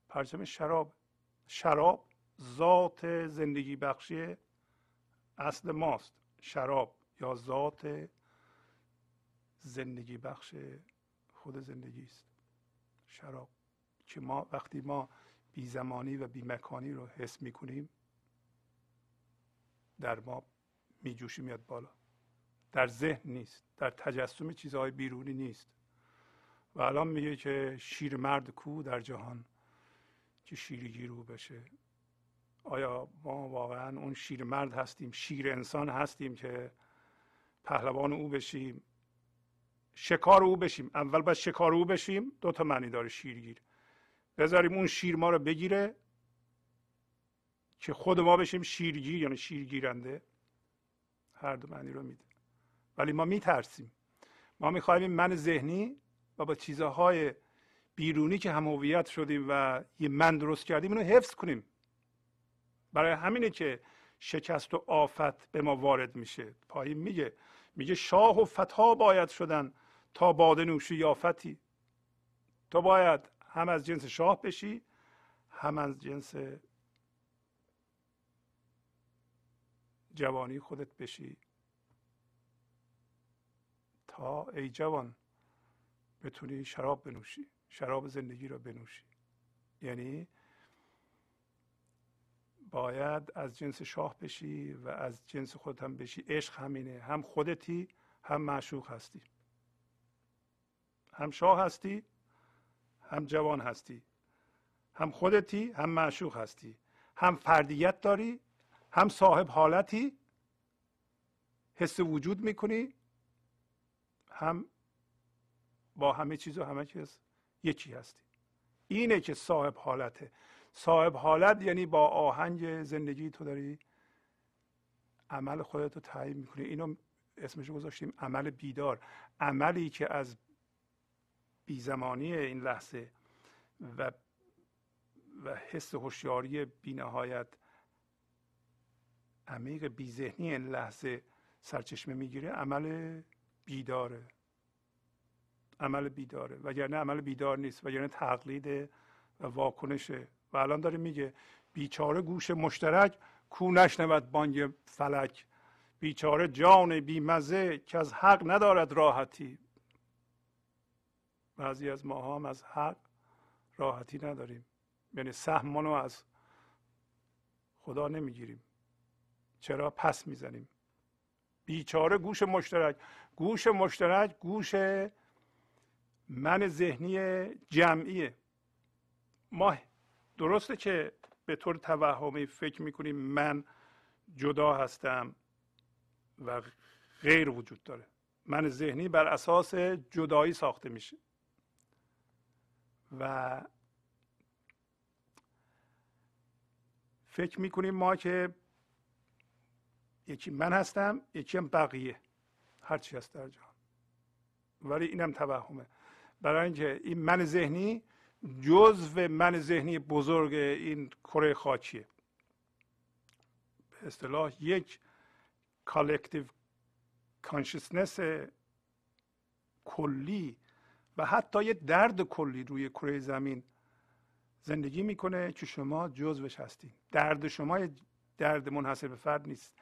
پرچم شراب. شراب ذات زندگی بخشی اصل ماست. شراب یا ذات زندگی بخش خود زندگی است. شراب. که ما وقتی ما بی زمانی و بی مکانی رو حس می کنیم در ما می جوشی میاد بالا. در ذهن نیست در تجسم چیزهای بیرونی نیست. و الان میگه که شیر مرد کو در جهان که شیرگی رو بشه. آیا ما واقعا اون شیر مرد هستیم شیر انسان هستیم که پهلوان او بشیم شکار او بشیم. اول باید شکار او بشیم. دو تا معنی داره شیرگیر. بذاریم اون شیر ما رو بگیره که خود ما بشیم شیرگیر یعنی شیرگیرنده. هر دو معنی رو میده. ولی ما میترسیم. ما می‌خوایم من ذهنی و با چیزهای بیرونی که هم شدیم و یه من درست کردیم اینو حفظ کنیم. برای همینه که شکست و آفت به ما وارد میشه. پایین میگه. میگه شاه و فتا باید شدن. تا باده نوشی یافتی. تو باید هم از جنس شاه بشی هم از جنس جوانی خودت بشی. تا ای جوان بتونی شراب بنوشی شراب زندگی را بنوشی. یعنی باید از جنس شاه بشی و از جنس خودت هم بشی. عشق همینه هم خودتی هم معشوق هستی. هم شاه هستی هم جوان هستی هم خودتی هم معشوق هستی هم فردیت داری هم صاحب حالتی حس وجود می‌کنی هم با همه چیز و همه چیز یکی هستی. اینه که صاحب حالته. صاحب حالت یعنی با آهنگ زندگی تو داری عمل خودت رو تعیین می‌کنی. اینو اسمش گذاشتیم عمل بیدار. عملی که از بیزمانی این لحظه و و حس هوشیاری بینهایت عمیق بیذهنی این لحظه سرچشمه می‌گیره عمل بیداره. عمل بیداره. وگرنه عمل بیدار نیست وگرنه تقلید و واکنشه. و الان داره میگه بیچاره گوش مشترک کو نشنود بانگ فلک. بیچاره جان بیمزه که از حق ندارد راحتی. بعضی از ما هم از حق راحتی نداریم. یعنی سهمانو از خدا نمی‌گیریم. چرا؟ پس می‌زنیم. بیچاره گوش مشترک. گوش مشترک گوش من ذهنی جمعیه. ما درسته که به طور توهمی فکر می‌کنیم من جدا هستم و غیر وجود داره. من ذهنی بر اساس جدایی ساخته میشه. و فکر می‌کنیم ما که یکی من هستم یکی هم بقیه. هرچی هست در جهان. ولی اینم توهمه. برای اینکه این من ذهنی جزو من ذهنی بزرگ این کره خاکیه. به اصطلاح یک collective consciousness کلی و حتی یه درد کلی روی کره زمین زندگی می‌کنه که شما جزوش هستید درد شما درد منحصر به فرد نیست.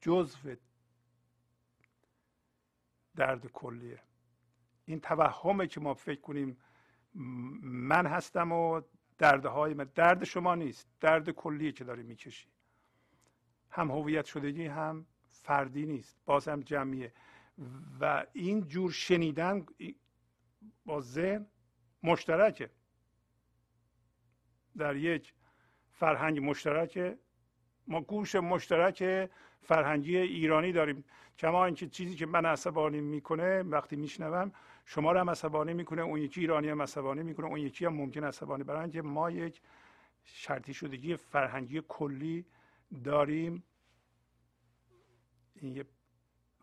جزو درد کلیه. این توهمه که ما فکر کنیم من هستم و دردهای من. درد شما نیست. درد کلیه که داری می‌کشی. هم هویت شدگی هم فردی نیست. باز هم جمعیه. و این جور شنیدن با ذهن مشترکه. در یک فرهنگ مشترک ما گوش مشترک فرهنگی ایرانی داریم. کما اینکه چیزی که من عصبانی می‌کنه وقتی میشنوم شما رو هم عصبانی می‌کنه اون یکی ایرانی هم عصبانی می‌کنه اون یکی هم ممکن عصبانی برای اینکه ما یک شرطی شدگی فرهنگی کلی داریم.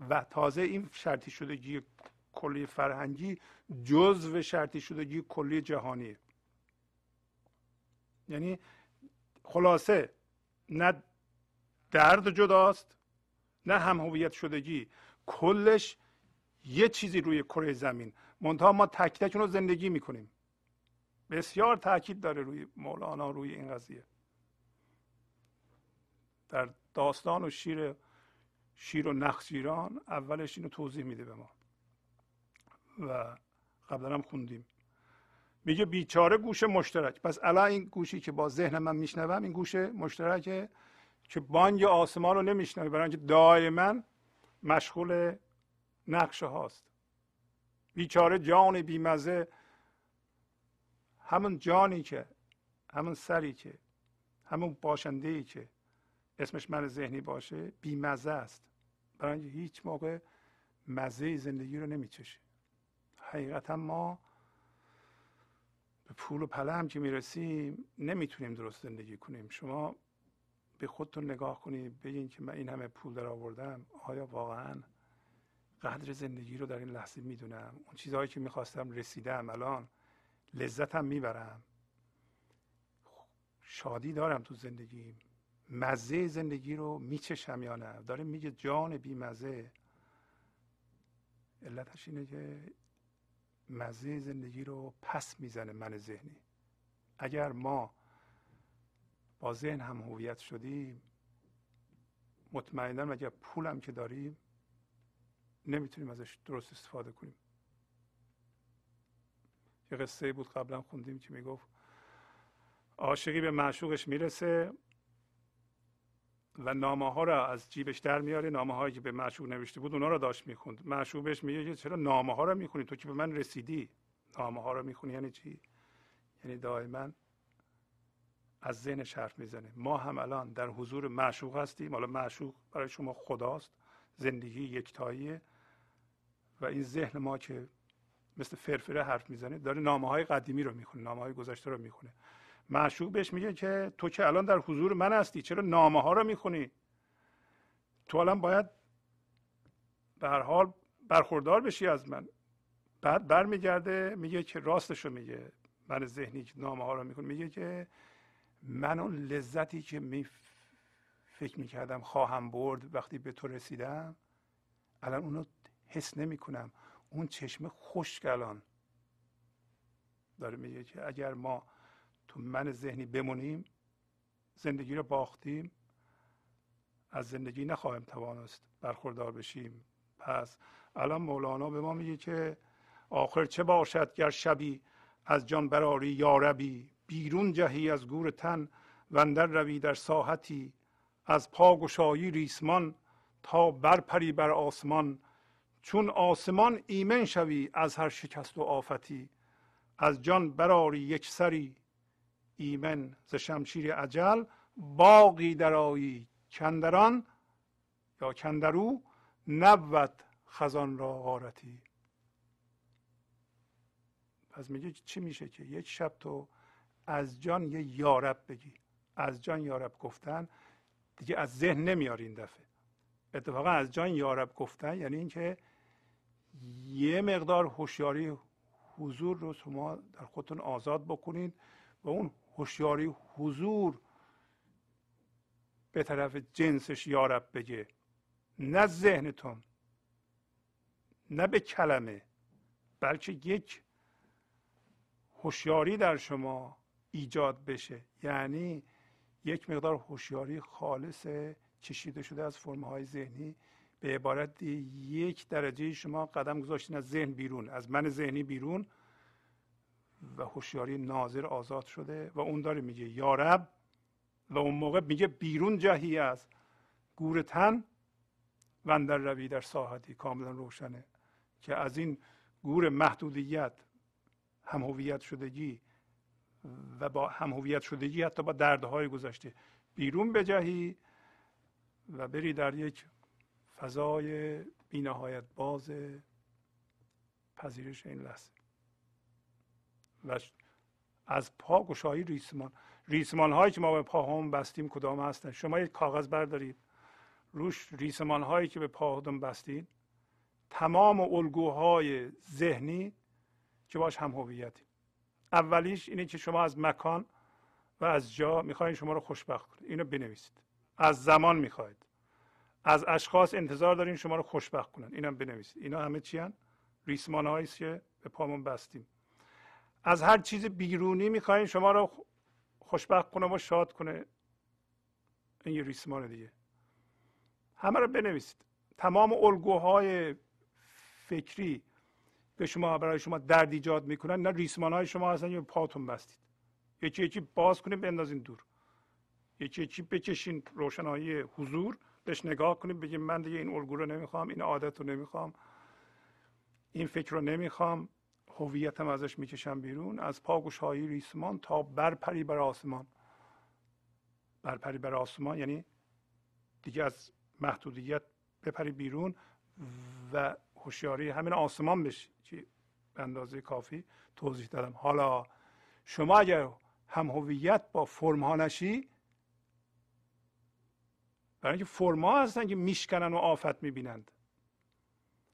و تازه این شرطی شدگی کلی فرهنگی جزو شرطی شدگی کلی جهانیه. یعنی خلاصه نه درد جداست نه هم هویت شدگی. کلش یه چیزی روی کره زمین. منتها ما تک تک رو زندگی می‌کنیم. بسیار تاکید داره روی مولانا روی این قضیه. در داستان و شیر شیر و نخجیران اولش اینو توضیح میده به ما. و قبلا هم خوندیم. میگه بیچاره گوش مشترک. پس الان این گوشی که با ذهن من میشنوم این گوش مشترکه که بانگ آسمان رو نمیشنوه. برای اینکه دائما مشغول نقشه هاست. بیچاره جان بیمزه همون جانی که همون سری که همون باشنده ای که اسمش من ذهنی باشه بیمزه است. برای اینکه هیچ موقع مزه زندگی رو نمیچشه. حقیقتا ما به پول و پله هم که می‌رسیم نمی‌تونیم درست زندگی کنیم. شما به خودتون نگاه کنید بگین که من این همه پول در آوردم آیا واقعا قدر زندگی رو در این لحظه می‌دونم؟ اون چیزهایی که می‌خواستم رسیدم الان لذتم می‌برم. شادی دارم تو زندگیم مزه زندگی رو میچشم یا نه؟ داره میگه جان بی مزه علتش اینه که مزه زندگی رو پس می‌زنه من ذهنی. اگر ما با ذهن هم هویت شدیم مطمئنا اگر پولم که داریم نمی‌تونیم ازش درست استفاده کنیم. یه قصه بود قبلا خوندیم که می‌گفت عاشقی به معشوقش می‌رسه و نامه ها را از جیبش در میاره. نامه هایی که به معشوق نوشته بود اونا رو داشت می‌خوند. معشوق بهش میگه چرا نامه ها رو می‌خونی؟ تو که به من رسیدی. نامه ها رو می‌خونی. یعنی چی؟ یعنی دائما از ذهنش حرف می‌زنه. ما هم الان در حضور معشوق هستیم. حالا معشوق برای شما خداست. زندگی یکتاییه. و این ذهن ما که مثل فرفره حرف می‌زنه داره نامه های قدیمی رو می‌خونه نامه های گذشته رو می‌خونه. معشوق بهش میگه که تو که الان در حضور من هستی چرا نامه ها رو می‌خونی؟ تو الان باید به هر حال برخوردار بشی از من. بعد برمیگرده میگه که راستش رو میگه. من ذهنی که نامه ها رو می‌خونه میگه که من اون لذتی که می فکر می‌کردم خواهم برد وقتی به تو رسیدم الان اونو حس نمی کنم اون چشم خشک الان. داره میگه که اگر ما تو من ذهنی بمونیم زندگی رو باختیم از زندگی نخواهیم توانست برخوردار بشیم. پس الان مولانا به ما میگه که آخر چه باشد گر شبی از جان براری یاربی بیرون جهی از گور تن و روی در ساحتی. از پا گشایی ریسمان تا برپری بر آسمان. چون آسمان ایمن شوی از هر شکست و آفتی. از جان براری یک سری ایمن ز شمشیر عجل باقی درایی کندران یا کندرو نبود خزان را غارتی. پس میگه چی میشه که یک شب تو از جان یه یارب بگی. از جان یارب گفتن دیگه از ذهن نمیاری این دفعه. اتفاقا از جان یارب گفتن یعنی اینکه یه مقدار هوشیاری حضور رو شما در خودتون آزاد بکنید و اون هوشیاری حضور به طرف جنسش یارب بگه. نه ذهنتون نه به کلمه بلکه یک هوشیاری در شما ایجاد بشه. یعنی یک مقدار هوشیاری خالص چشیده شده از فرمهای ذهنی. به عبارت یک درجه شما قدم گذاشتین از ذهن بیرون از من ذهنی بیرون. و هوشیاری ناظر آزاد شده و اون داره میگه یارب و اون موقع میگه بیرون جهی از گور تن و در روی در ساحتی کاملا روشنه که از این گور محدودیت هم هویت شدگی و با هم هویت شدگی حتی با دردهای گذشته بیرون بجهی و بری در یک فضای بینهایت باز پذیرش این لحظه. و از پا گشایی ریسمان. ریسمان هایی که ما به پاهام بستیم کدام هستن؟ شما یک کاغذ بردارید. روش ریسمان هایی که به پاهاتون بستید تمام الگوهای ذهنی که باش هم هویتی اولیش اینه که شما از مکان و از جا می‌خواین شما رو خوشبخت کنید. اینو بنویسید. از زمان می‌خواید. از اشخاص انتظار دارین شما رو خوشبخت کنن. اینم بنویسید. اینا همه چی هن؟ ریسمان هایی که به پامون بستیم. از هر چیز بیرونی می‌خواین شما رو خوشبخت کنه و شاد کنه. این یه ریسمان دیگه. همه رو بنویسید. تمام الگوهای فکری به شما برای شما درد ایجاد می‌کنن نه ریسمان های شما هستن یا پاتون بستید. یکی یکی باز کنید بندازین دور. یکی یکی بکشین روشنایی حضور بهش نگاه کنید بگیم من دیگه این الگو رو نمی‌خوام این عادت رو نمی‌خوام این فکر رو نمی‌خوام. هویتم ازش می‌کشم بیرون از پاگوشهایی ریسمان تا برپری بر آسمان. برپری بر آسمان یعنی دیگه از محدودیت بپری بیرون و هوشیاری همین آسمان بشی که به اندازه کافی توضیح دادم. حالا شما اگر هم هویت با فرم ها نشی برای اینکه فرم ها هستن که میشکنن و آفت می‌بینند.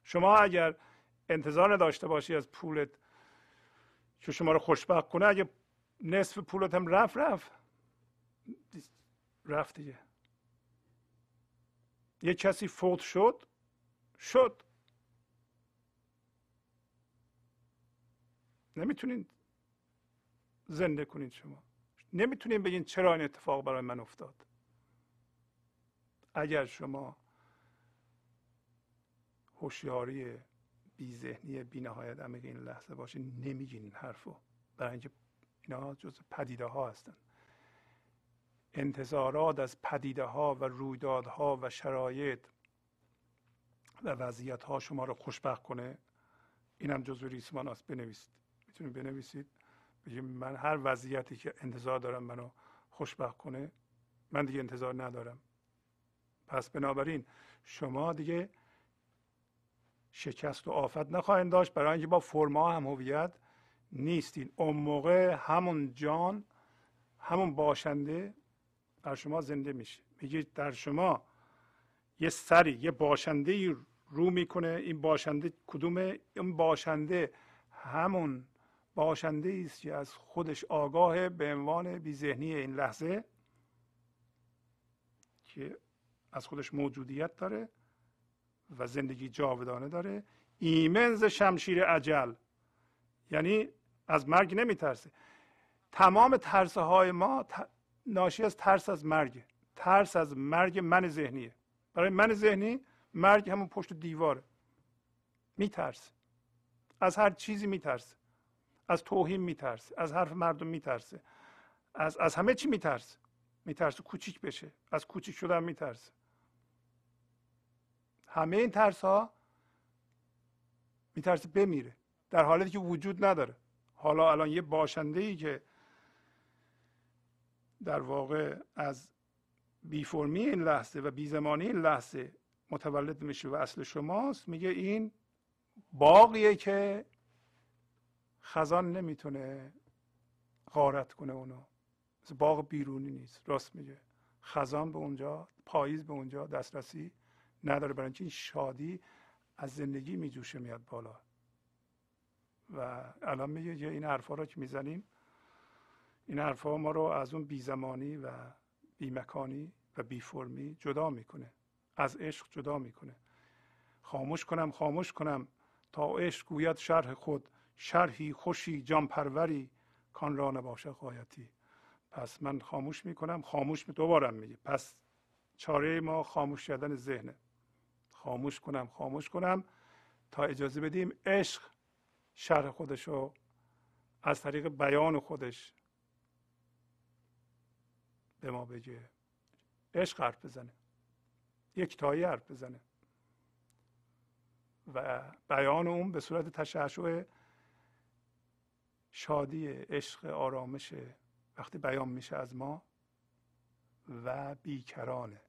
شما اگر انتظار نداشته باشی از پولت که شما رو خوشبخت کنه. اگه نصف پولت هم رفت رفت. رفت دیگه. یه کسی فوت شد شد. نمی‌تونید زنده کنید شما. نمی‌تونید بگین چرا این اتفاق برای من افتاد. اگر شما هوشیاری بی ذهنی بی نهایت عمیق این لحظه باشه نمیگین این حرفو. برای اینکه اینا جز پدیده ها هستن. انتظارات از پدیده ها و رویدادها و شرایط و وضعیت ها شما رو خوشبخت کنه. اینم جزو ریسمان است. بنویسید. می‌تونید بنویسید. بگیم من هر وضعیتی که انتظار دارم منو خوشبخت کنه من دیگه انتظار ندارم. پس بنابراین شما دیگه شکست و آفت نخواهید داشت. برای اینکه با فرما هم هویت نیستین. اون موقع همون جان همون باشنده در شما زنده میشه. میگه در شما یه سری یه باشنده رو می‌کنه. این باشنده کدومه؟ این باشنده همون باشنده است که از خودش آگاه به عنوان بی ذهنی این لحظه که از خودش موجودیت داره. و زندگی جاودانه داره. ایمنز شمشیر عجل یعنی از مرگ نمیترسه. تمام ترسه های ما ناشی از ترس از مرگ. ترس از مرگ من ذهنیه. برای من ذهنی مرگ همون پشت دیواره. میترسه. از هر چیزی میترسه. از توهین میترسه. از حرف مردم میترسه. از, از همه چی میترسه. میترسه کوچیک بشه. از کوچیک شدن میترسه. همه این ترس ها میترسه بمیره. در حالتی که وجود نداره. حالا الان یه باشنده ای که در واقع از بیفرمی این لحظه و بیزمانی این لحظه متولد میشه و اصل شماست میگه این باقیه که خزان نمی‌تونه غارت کنه اونو. باغ بیرونی نیست. راست میگه. خزان به اونجا پاییز به اونجا دسترسی نداره. برای این شادی از زندگی میجوشه میاد بالا. و الان میگه که این حرفا رو که می‌زنیم این حرفا ما رو از اون بیزمانی و بیمکانی و بیفرمی جدا می‌کنه. از عشق جدا می‌کنه. خاموش کنم خاموش کنم تا عشق گوید شرح خود. شرحی خوشی جان پروری کان را نباشه قایتی پس من خاموش می‌کنم خاموش دوبارم میگه. پس چاره ما خاموش کردن ذهنه. خاموش کنم خاموش کنم. تا اجازه بدیم عشق شرح خودش رو از طریق بیان خودش به ما بگه. عشق حرف بزنه. یک تایی حرف بزنه. و بیان اون به صورت تشعشع شادی عشق آرامش وقتی بیان میشه از ما و بیکرانه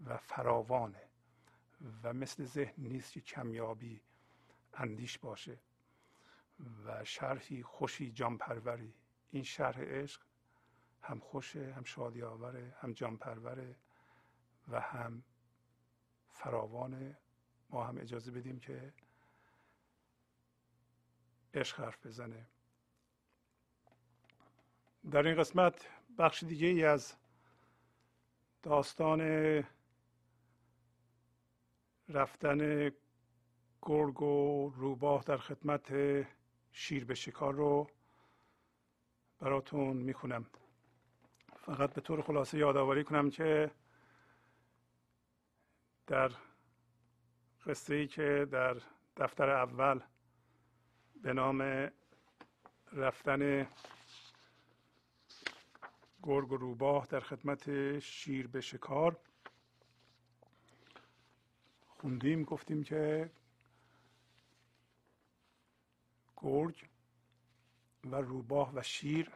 و فراوانه. و مثل ذهن نیست که کمیابی اندیش باشه و شرحی خوشی جان پروری این شرح عشق هم خوشه هم شادی آوره هم جان پروره و هم فراوانه. ما هم اجازه بدیم که عشق حرف بزنه. در این قسمت بخش دیگه ای از داستان رفتن گرگ و روباه در خدمت شیر به شکار رو براتون می‌خونم. فقط به طور خلاصه یادآوری کنم که در قصه ای که در دفتر اول به نام رفتن گرگ و روباه در خدمت شیر به شکار خوندیم گفتیم که گرگ و روباه و شیر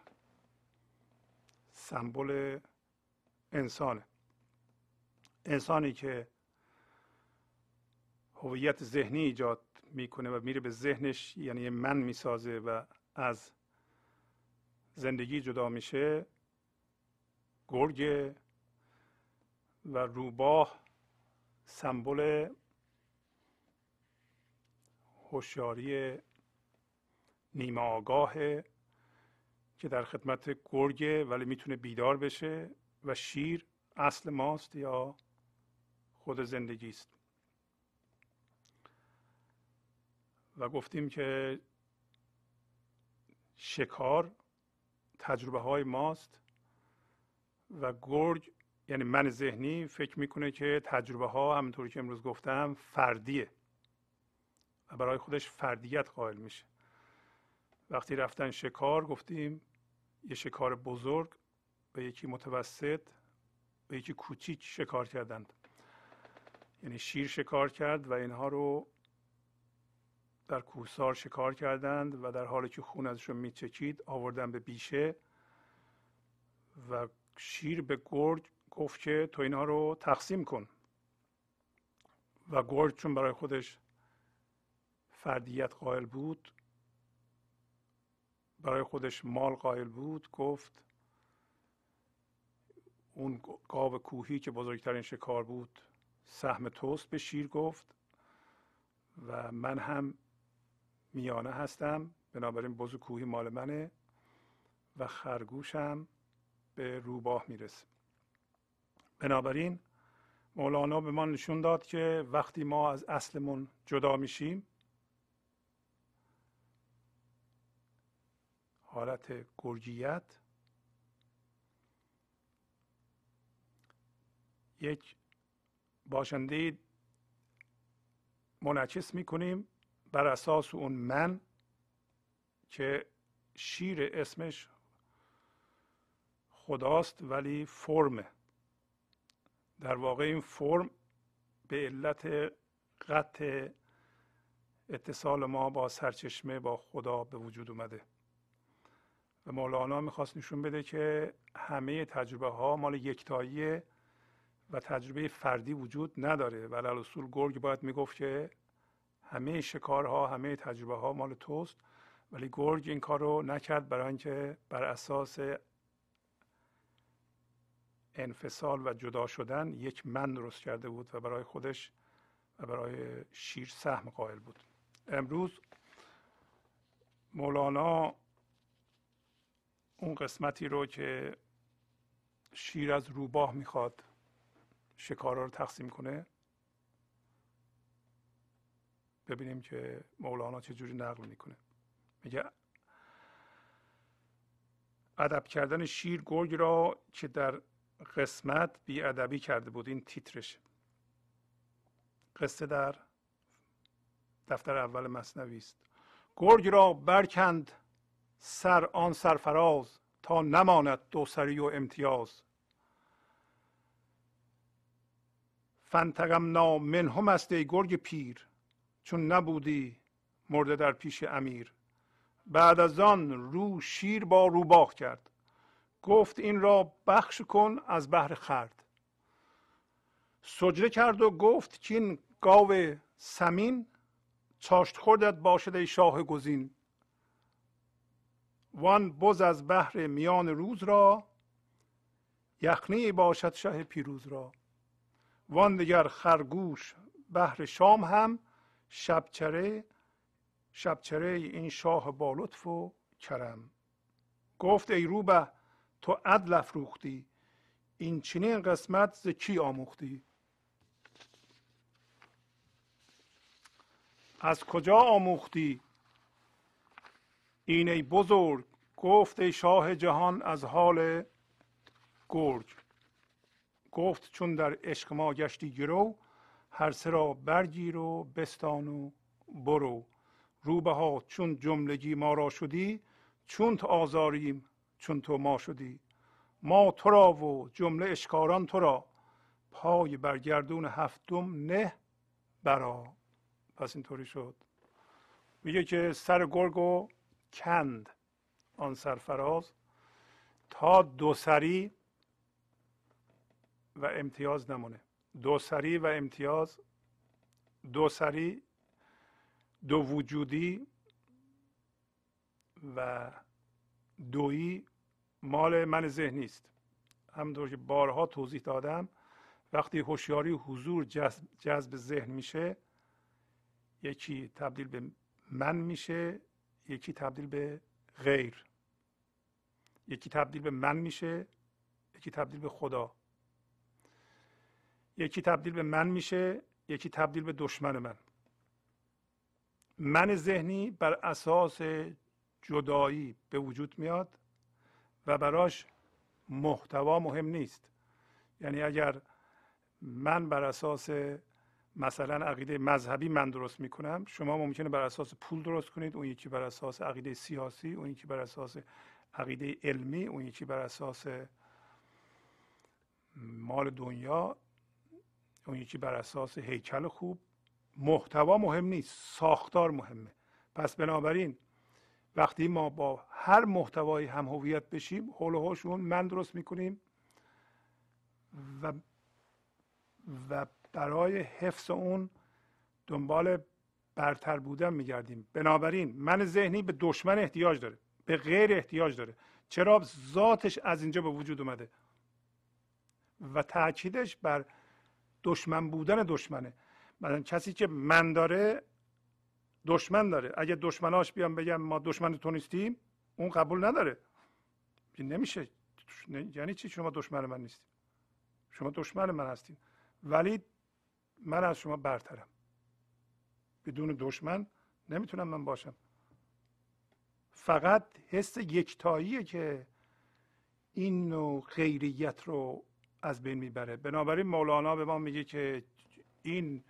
سمبل انسانه. انسانی که هویت ذهنی ایجاد می‌کنه و میره به ذهنش یعنی من می‌سازه و از زندگی جدا میشه گرگ و روباه سمبل هوشیاری نیمه آگاه که در خدمت گرگه ولی می‌تونه بیدار بشه و شیر اصل ماست یا خود زندگی است. و گفتیم که شکار تجربه های ماست و گرگ یعنی من ذهنی فکر می‌کنه که تجربه ها همونطوری که امروز گفتم فردیه. و برای خودش فردیت قائل میشه. وقتی رفتن شکار گفتیم یه شکار بزرگ و یکی متوسط و یکی کوچیک شکار کردند. یعنی شیر شکار کرد و اینها رو در کوسار شکار کردند و در حالی که خون ازشون میچکید آوردن به بیشه و شیر به گرگ گفت که تو اینها رو تقسیم کن و گرگ چون برای خودش فردیت قائل بود برای خودش مال قائل بود گفت اون گاو کوهی که بزرگترین شکار بود سهم توست به شیر گفت و من هم میانه هستم بنابراین بز کوهی مال منه و خرگوشم به روباه می‌رسه. بنابراین مولانا به ما نشون داد که وقتی ما از اصلمون جدا میشیم حالت گرجیت یک باشنده منعکس می‌کنیم بر اساس اون من که شیر اسمش خداست ولی فرمه. در واقع این فرم به علت قطع اتصال ما با سرچشمه با خدا به وجود اومده. و مولانا می‌خواست نشون بده که همه تجربه ها مال یکتاییه و تجربه فردی وجود نداره. ولی اصول گرگ باید می‌گفت که همه شکارها همه تجربه ها مال توست. ولی گرگ این کار رو نکرد برای اینکه بر اساس انفصال و جدا شدن یک من درست کرده بود و برای خودش و برای شیر سهم قائل بود. امروز مولانا اون قسمتی رو که شیر از روباه می‌خواد شکارا رو تقسیم کنه ببینیم که مولانا چجوری نقل می‌کنه. میگه ادب کردن شیر گرگ را که در قسمت بی ادبی کرده بود این تیترش. قصه در دفتر اول مصنوی است. گرگ را برکند سر آن سرفراز تا نماند دوسری و امتیاز. فنتقم منهم است ای گرگ پیر چون نبودی مرده در پیش امیر. بعد از آن رو شیر با روباه کرد. گفت این را بخش کن از بحر خرد. سجده کرد و گفت که این گاو سمین چاشت خوردت باشد ای شاه گزین. وان بز از بحر میان روز را یخنی باشد شه پیروز را. وان دیگر خرگوش بحر شام هم شبچره شبچره این شاه با لطف و کرم. گفت ای روبه تو عدل افروختی این چنین قسمت ز کی آموختی؟ از کجا آموختی؟ این ای بزرگ گفت شاه جهان از حال گرگ. گفت چون در عشق ما گشتی گرو هر سه را برگیر و بستان و برو. روبه ها چون جملگی ما را شدی چون آزاریم چون تو ما شدی. ما تو را و جمله اشکاران تو را. پای برگردون هفتم نه برا. پس اینطوری شد. میگه که سر گرگ کند آن سرفراز. تا دو سری و امتیاز نمونه. دو سری و امتیاز. دو سری دو وجودی و دویی مال من ذهنی است همونطور که بارها توضیح دادم وقتی هوشیاری حضور جذب, ذهن میشه یکی تبدیل به من میشه یکی تبدیل به غیر. یکی تبدیل به من میشه یکی تبدیل به خدا. یکی تبدیل به من میشه یکی تبدیل به دشمن من. من ذهنی بر اساس جدایی به وجود میاد. و براش محتوا مهم نیست. یعنی اگر من بر اساس مثلا عقیده مذهبی من درست می‌کنم شما ممکنه بر اساس پول درست کنید اون یکی بر اساس عقیده سیاسی اون یکی بر اساس عقیده علمی اون یکی بر اساس مال دنیا اون یکی بر اساس هیکل خوب. محتوا مهم نیست ساختار مهمه. پس بنابراین وقتی ما با هر محتوایی هم هویت بشیم حول و اون من درست می‌کنیم و و برای حفظ اون دنبال برتر بودن میگردیم. بنابراین من ذهنی به دشمن احتیاج داره به غیر احتیاج داره. چرا ذاتش از اینجا به وجود اومده؟ و تاکیدش بر دشمن بودن دشمنه. مثلا کسی که من داره دشمن داره. اگه دشمناش بیان بگم ما دشمن تو نیستیم اون قبول نداره. نمیشه. یعنی چی؟ شما دشمن من نیستیم. شما دشمن من هستیم. ولی من از شما برترم. بدون دشمن نمی‌تونم من باشم. فقط حس یکتاییه که این نوع غیریت رو از بین می‌بره. بنابراین مولانا به ما میگه که این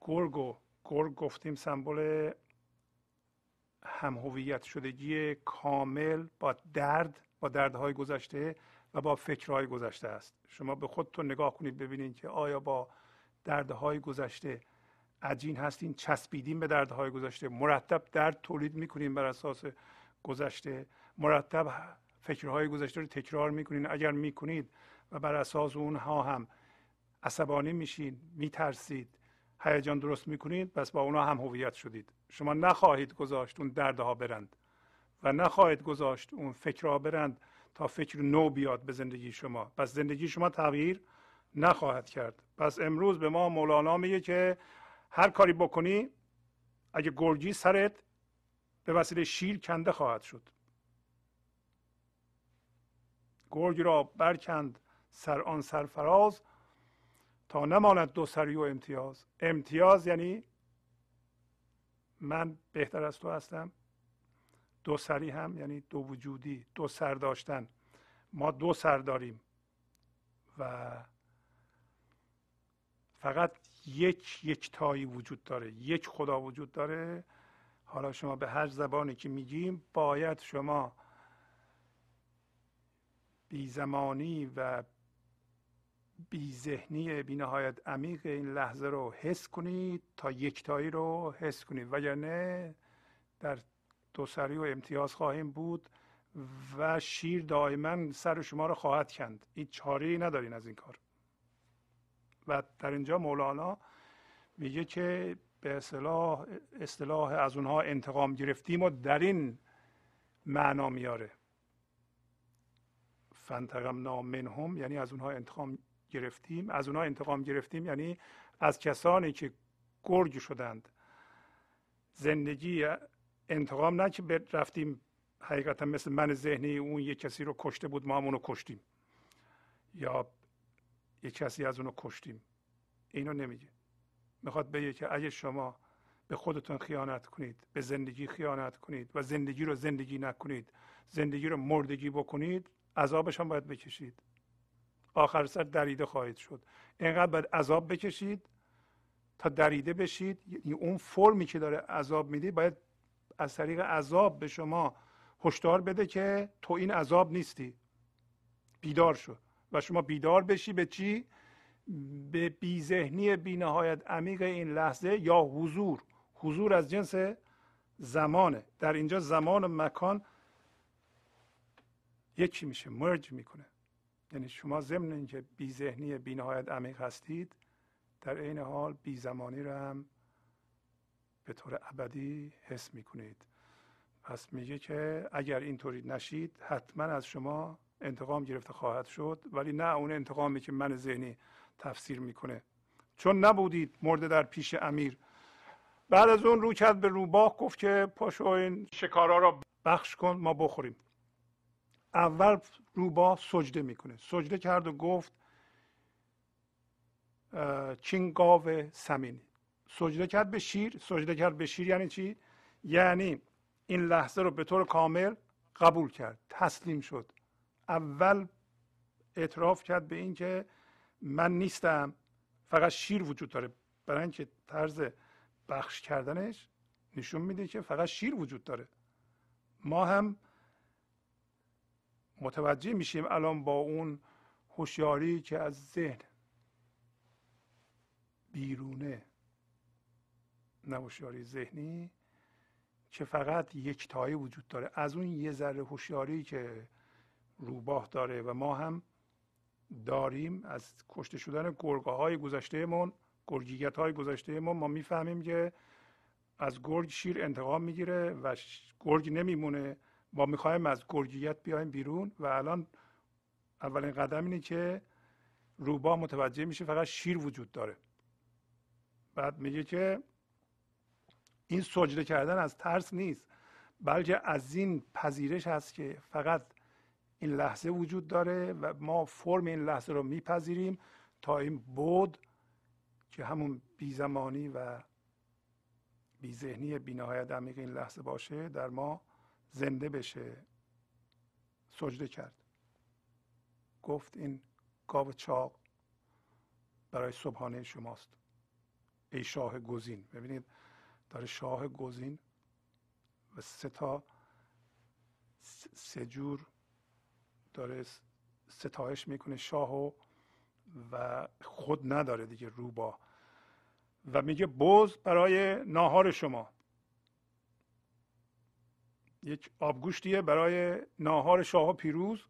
گرگ و گرگ گفتیم سمبل هم هویت شدگی کامل با درد با دردهای گذشته و با فکرهای گذشته است. شما به خودتون نگاه کنید ببینید که آیا با دردهای گذشته عجین هستین چسبیدین به دردهای گذشته. مرتب درد تولید می‌کنین بر اساس گذشته. مرتب فکرهای گذشته رو تکرار می‌کنین. اگر می‌کنید و بر اساس اونها هم عصبانی میشین میترسید. هیجان درست می‌کنید پس با اونها هم هویت شدید. شما نخواهید گذاشت اون دردها برند و نخواهید گذاشت اون فکرها برند تا فکر نو بیاد به زندگی شما. پس زندگی شما تغییر نخواهد کرد. پس امروز به ما مولانا میگه که هر کاری بکنی اگه گرگی سرت به وسیله شیر کنده خواهد شد. گرگ را برکند سر آن سرفراز تا نماند دو سری و امتیاز. امتیاز یعنی من بهتر از تو هستم دو سری هم یعنی دو وجودی دو سر داشتن. ما دو سر داریم و فقط یک یک تایی وجود داره یک خدا وجود داره. حالا شما به هر زبانی که میگیم باید شما بی زمانی و بی ذهنی بی نهایت عمیق این لحظه رو حس کنید تا یکتایی رو حس کنید وگرنه در دو سری و امتیاز خواهیم بود و شیر دائما سر شما رو خواهد کند. این چاره ندارین از این کار. و در اینجا مولانا میگه که به اصطلاح اصطلاح از اونها انتقام گرفتیم و در این معنا میاره. فانتقمنا منهم یعنی از اونها انتقام گرفتیم از اونها انتقام گرفتیم یعنی از کسانی که گرگ شدند. زندگی انتقام نه که رفتیم حقیقتا مثل من ذهنی اون یک کسی رو کشته بود ما هم اونو کشتیم. یا یک کسی از اونو کشتیم. اینو نمیگه. می‌خواد بگه که اگه شما به خودتون خیانت کنید به زندگی خیانت کنید و زندگی رو زندگی نکنید زندگی رو مردگی بکنید عذابش هم باید بکشید. آخر سر دریده خواهید شد. اینقدر باید عذاب بکشید تا دریده بشید. یعنی اون فرمی که داره عذاب میده باید از طریق عذاب به شما هشدار بده که تو این عذاب نیستی. بیدار شو. و شما بیدار بشی به چی؟ به بیذهنی بینهایت عمیق این لحظه یا حضور. حضور از جنس زمانه. در اینجا زمان و مکان یکی میشه. مرج می‌کنه. یعنی شما ضمن اینکه بی ذهنی بی نهایت عمیق هستید در عین حال بی زمانی رو هم به طور ابدی حس می‌کنید. پس میگه که اگر اینطوری نشید حتما از شما انتقام گرفته خواهد شد ولی نه اون انتقامی که من ذهنی تفسیر می‌کنه. چون نبودید مرده در پیش امیر. بعد از اون رو کرد به روباه گفت که پاشو این شکارا را بخش کن ما بخوریم. اول روباه سجده می‌کنه. سجده کرد و گفت چین گاو سمینی سجده کرد به شیر. سجده کرد به شیر یعنی چی؟ یعنی این لحظه رو به طور کامل قبول کرد. تسلیم شد. اول اعتراف کرد به اینکه من نیستم. فقط شیر وجود داره. برای اینکه طرز بخش کردنش نشون میده که فقط شیر وجود داره. ما هم متوجه میشیم الان با اون هوشیاری که از ذهن بیرونه نه ذهنی که فقط یک تایی وجود داره. از اون یه ذره هوشیاری که روباه داره و ما هم داریم از کشته شدن گرگه های گذشتهمون گرگیت های ما ما می‌فهمیم که از گرگ شیر انتقام می‌گیره و گرگ نمیمونه. ما می‌خوایم از گرگیت بیایم بیرون و الان اولین قدم اینه که روبا متوجه میشه فقط شیر وجود داره. بعد میگه که این سجده کردن از ترس نیست بلکه از این پذیرش هست که فقط این لحظه وجود داره و ما فرم این لحظه رو میپذیریم تا این بود که همون بیزمانی و بیذهنی بینهایت عمیق این لحظه باشه در ما زنده بشه. سجده کرد. گفت این گاو چاق برای صبحانه شماست. ای شاه گزین. ببینید داره شاه گزین و سه تا سه جور داره ستایش می‌کنه شاه و خود نداره دیگه روبا و میگه بوز برای ناهار شما. یک آبگوشتیه برای ناهار شاه پیروز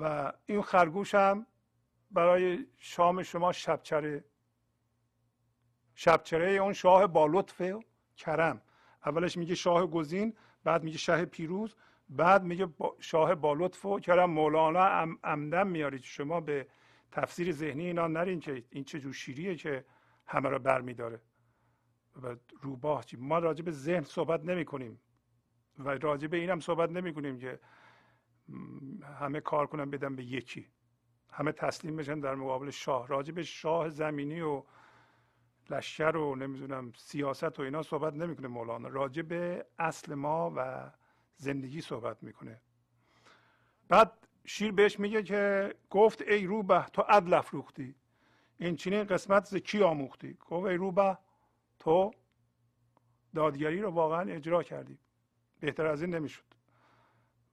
و این خرگوش هم برای شام شما شبچره. شبچره اون شاه با لطف کرم. اولش میگه شاه گزین بعد میگه شه پیروز بعد میگه شاه با لطف و کرم. مولانا عمدن میارید شما به تفسیر ذهنی اینا نرین که این چه جور شیریه که همه را برمیداره. و روباه ما راجع به ذهن صحبت نمی کنیم و راجع به اینم صحبت نمی کنیم که همه کار کنن بدن به یکی. همه تسلیم بشن در مقابل شاه. راجع به شاه زمینی و لشکر و نمی‌دونم سیاست و اینا صحبت نمی‌کنه مولانا. راجع به اصل ما و زندگی صحبت می‌کنه. بعد شیر بهش میگه که گفت ای روبه تو عدل افروختی. این چنین قسمت ز کی آموختی؟ گفت ای روبه تو دادگری رو واقعا اجرا کردی. بهتر از این نمی‌شد.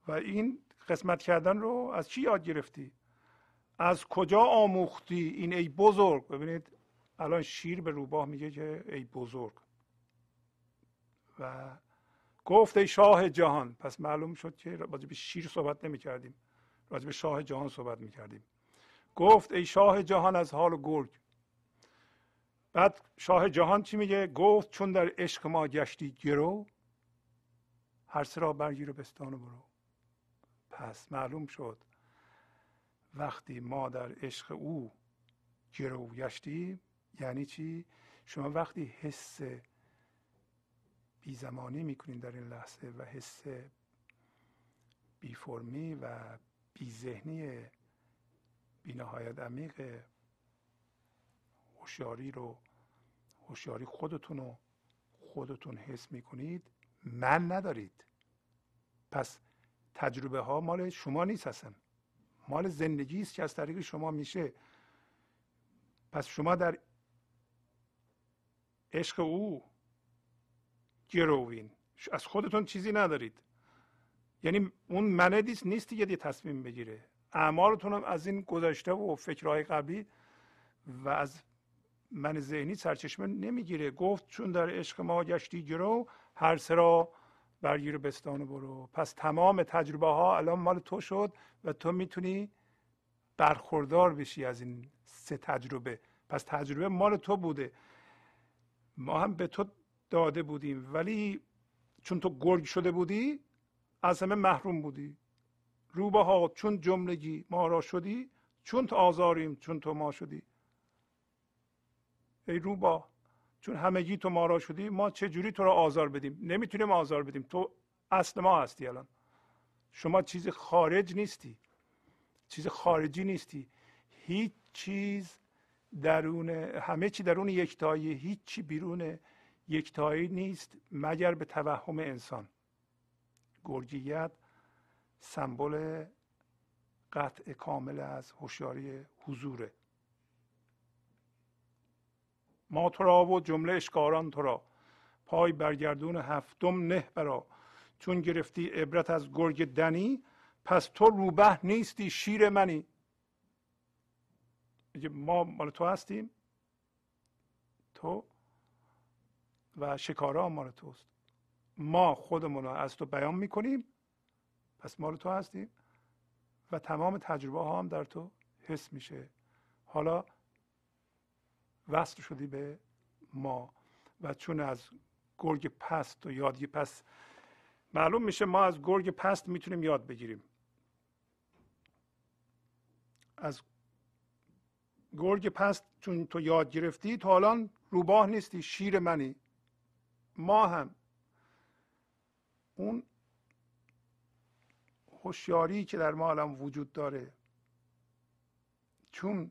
و این قسمت کردن رو از چی یاد گرفتی؟ از کجا آموختی این ای بزرگ؟ ببینید الان شیر به روباه میگه که ای بزرگ. و گفت ای شاه جهان. پس معلوم شد که راجع به شیر صحبت نمی کردیم به شاه جهان صحبت می کردیم گفت ای شاه جهان از حال گرگ. بعد شاه جهان چی میگه؟ گفت چون در عشق ما گشتی گرو هر سرا برگیر و بستان برو. پس معلوم شد وقتی ما در عشق او گرو گشتیم یعنی چی؟ شما وقتی حس بیزمانی می‌کنین در این لحظه و حس بی فرمی و بی ذهنی بی نهایت عمیق هوشیاری رو هوشیاری خودتون رو خودتون حس می‌کنید من ندارید. پس تجربه ها مال شما نیست هستن مال زندگی است که از طریق شما میشه. پس شما در عشق او گروین از خودتون چیزی ندارید. یعنی اون منه نیست دیگه دی تصمیم بگیره. اعمالتون هم از این گذشته و فکرهای قبلی و از من ذهنی سرچشمه نمی‌گیره. گفت چون در عشق ما گشتی گرو هر سرا برگیر بستان برو. پس تمام تجربه ها الان مال تو شد و تو می‌تونی برخوردار بشی از این سه تجربه. پس تجربه مال تو بوده. ما هم به تو داده بودیم. ولی چون تو گرگ شده بودی از همه محروم بودی. روبه ها چون جملگی ما را شدی چون تو آزاریم چون تو ما شدی. ای روبا چون همگی تو ما را شدی ما چه جوری تو را آزار بدیم؟ نمی‌تونیم آزار بدیم. تو اصل ما هستی الان. شما چیز خارج نیستی. چیز خارجی نیستی. هیچ چیز درون همه چی درون یکتایی هیچ چی بیرون یکتایی نیست مگر به توهم انسان. گرگیت سمبل قطع کامل از هوشیاری حضوره. ما تو را و جمله اشکاران تو را. پای برگردون هفتم نه برا. چون گرفتی عبرت از گرگ دنی پس تو روبه نیستی شیر منی. ما مال تو هستیم. تو و شکارا مال توست. ما خودمون رو از تو بیان می‌کنیم. پس مال تو هستیم. و تمام تجربه ها هم در تو حس میشه. حالا وصل شدی به ما و چون از گرگ پست و یادگی پست معلوم میشه ما از گرگ پست می‌تونیم یاد بگیریم. از گرگ پست چون تو یاد گرفتی تو الان روباه نیستی شیر منی ما هم. اون هوشیاری که در ما الان وجود داره چون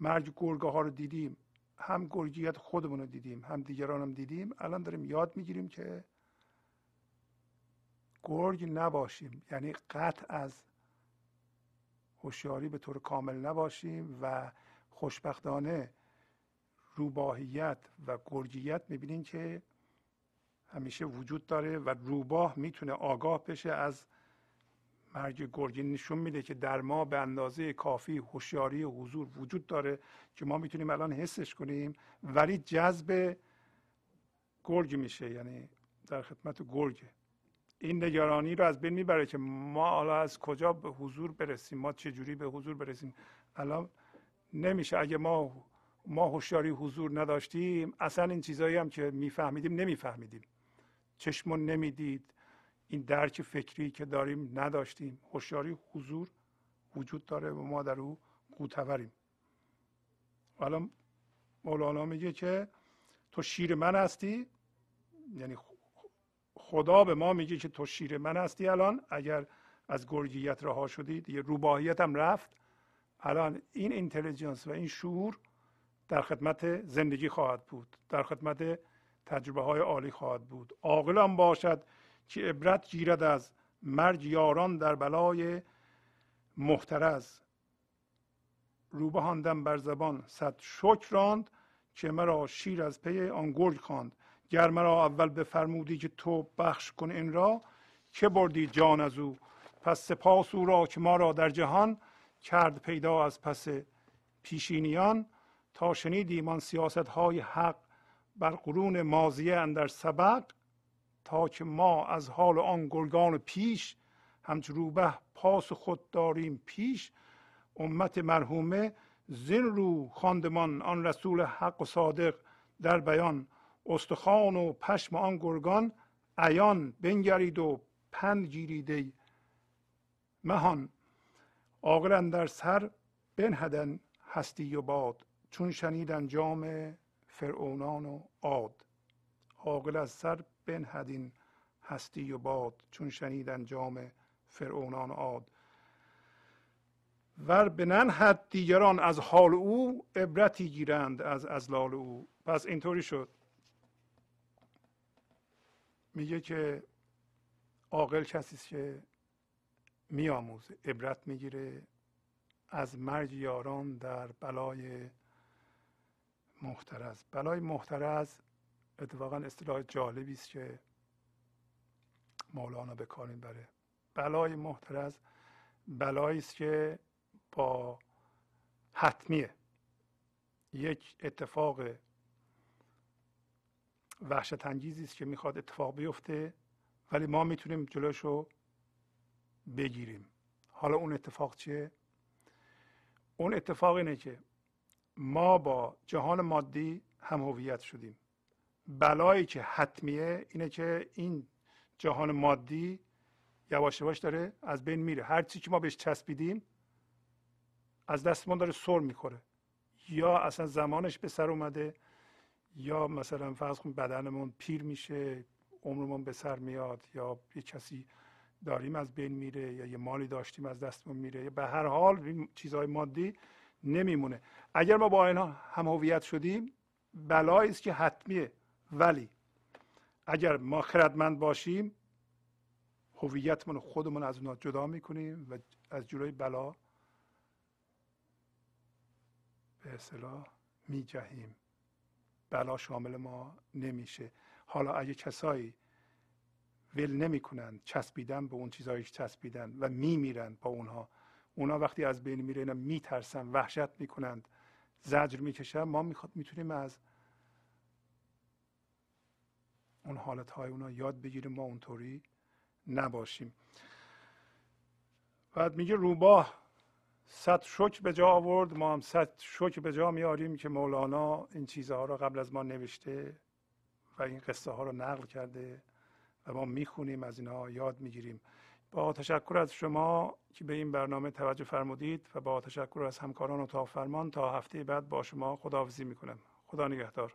مرگ گرگه ها رو دیدیم هم گرگیت خودمون رو دیدیم هم دیگران هم دیدیم. الان داریم یاد می‌گیریم که گرگ نباشیم یعنی قطع از هوشیاری به طور کامل نباشیم و خوشبختانه روباهیت و گرگیت می‌بینیم که همیشه وجود داره و روباه می‌تونه آگاه بشه از مرگ گرگی نشون میده که در ما به اندازه کافی هوشیاری حضور وجود داره که ما می‌تونیم الان حسش کنیم ولی جذب گرگ میشه یعنی در خدمت گرگ. این نگرانی رو از بین می‌بره که ما حالا از کجا به حضور برسیم ما چه جوری به حضور برسیم؟ الان نمیشه. اگه ما ما هوشیاری حضور نداشتیم اصلا این چیزایی هم که میفهمیدیم نمیفهمیدیم. چشمون نمی‌دید. این درک فکری که داریم نداشتیم. هوشیاری حضور وجود داره و ما در او قوتوریم حالا مولانا میگه که تو شیر من هستی. یعنی خدا به ما میگه که تو شیر من هستی الان. اگر از گرگیت رها شدید یه روباهیت هم رفت. الان این intelligence و این شعور در خدمت زندگی خواهد بود. در خدمت تجربه های عالی خواهد بود. عاقل آن باشد که عبرت گیرد از مرگ یاران در بلای محترز. روبه آن دم بر زبان صد شکر راند که مرا شیر از پی آن گرگ خواند. گر مرا اول بفرمودی که تو بخش کن این را که بردی جان از او؟ پس سپاس او را که ما را در جهان کرد پیدا از پس پیشینیان. تا شنیدیم آن سیاست حق بر قرون مازیه اندر سبق که ما از حال آن گرگان پیش همچو روبه پاس خود داریم پیش. امت مرحومه زین رو خواندمان آن رسول حق و صادق در بیان. استخوان و پشم آن گرگان عیان بنگرید و پند گیرید مهان. عاقل در سر بنهدن هستی و باد چون شنیدن جام فرعونان و عاد. عاقل از سر بنهدین هستی و باد چون شنیدن جام فرعونان عاد. ور بننهد دیگران از حال او عبرتی گیرند از ازلال او. پس اینطوری شد. میگه که عاقل کسی است که میآموزه عبرت می‌گیره از مرگ یاران در بلای محترز. بلای محترز اتفاقا اصطلاح جالبی است که مولانا به کار می‌بره. بلای محترز بلایی است که با حتمیه. یک اتفاق وحشت انگیزی است که می‌خواد اتفاق بیفته ولی ما می‌تونیم جلوش رو بگیریم. حالا اون اتفاق چیه؟ اون اتفاق اینه که ما با جهان مادی هم هویت شدیم. بلایی که حتمیه اینه که این جهان مادی یواش یواش داره از بین میره. هر چی که ما بهش چسبیدیم از دستمون داره سر می‌خوره. یا اصلا زمانش به سر اومده یا مثلا فرض کن بدنمون پیر میشه عمرمون به سر میاد یا یه کسی داریم از بین میره یا یه مالی داشتیم از دستمون میره. به هر حال این چیزهای مادی نمیمونه. اگر ما با اینا هم هویت شدیم بلایی است که حتمیه. ولی اگر ما خردمند باشیم هویتمون خودمون از اونها جدا می‌کنیم و از جلوی بلا به اصطلاح میجهیم. بلا شامل ما نمیشه. حالا اگه کسایی ول نمی‌کنن چسبیدن به اون چیزهایی که چسبیدن و میمیرن با اونها اونا وقتی از بین میره اینا میترسن وحشت می‌کنند زجر می‌کشن ما می‌خواد می‌تونیم از اون حالت های اونا یاد بگیریم ما اونطوری نباشیم. بعد میگه روباه صد شک به جا آورد ما هم صد شک به جا میاریم که مولانا این چیزها رو قبل از ما نوشته و این قصه ها رو نقل کرده و ما می‌خونیم از اینها یاد می‌گیریم. با تشکر از شما که به این برنامه توجه فرمودید و با تشکر از همکاران اتاق فرمان تا هفته بعد با شما خداحافظی می‌کنم. خدا نگهدار.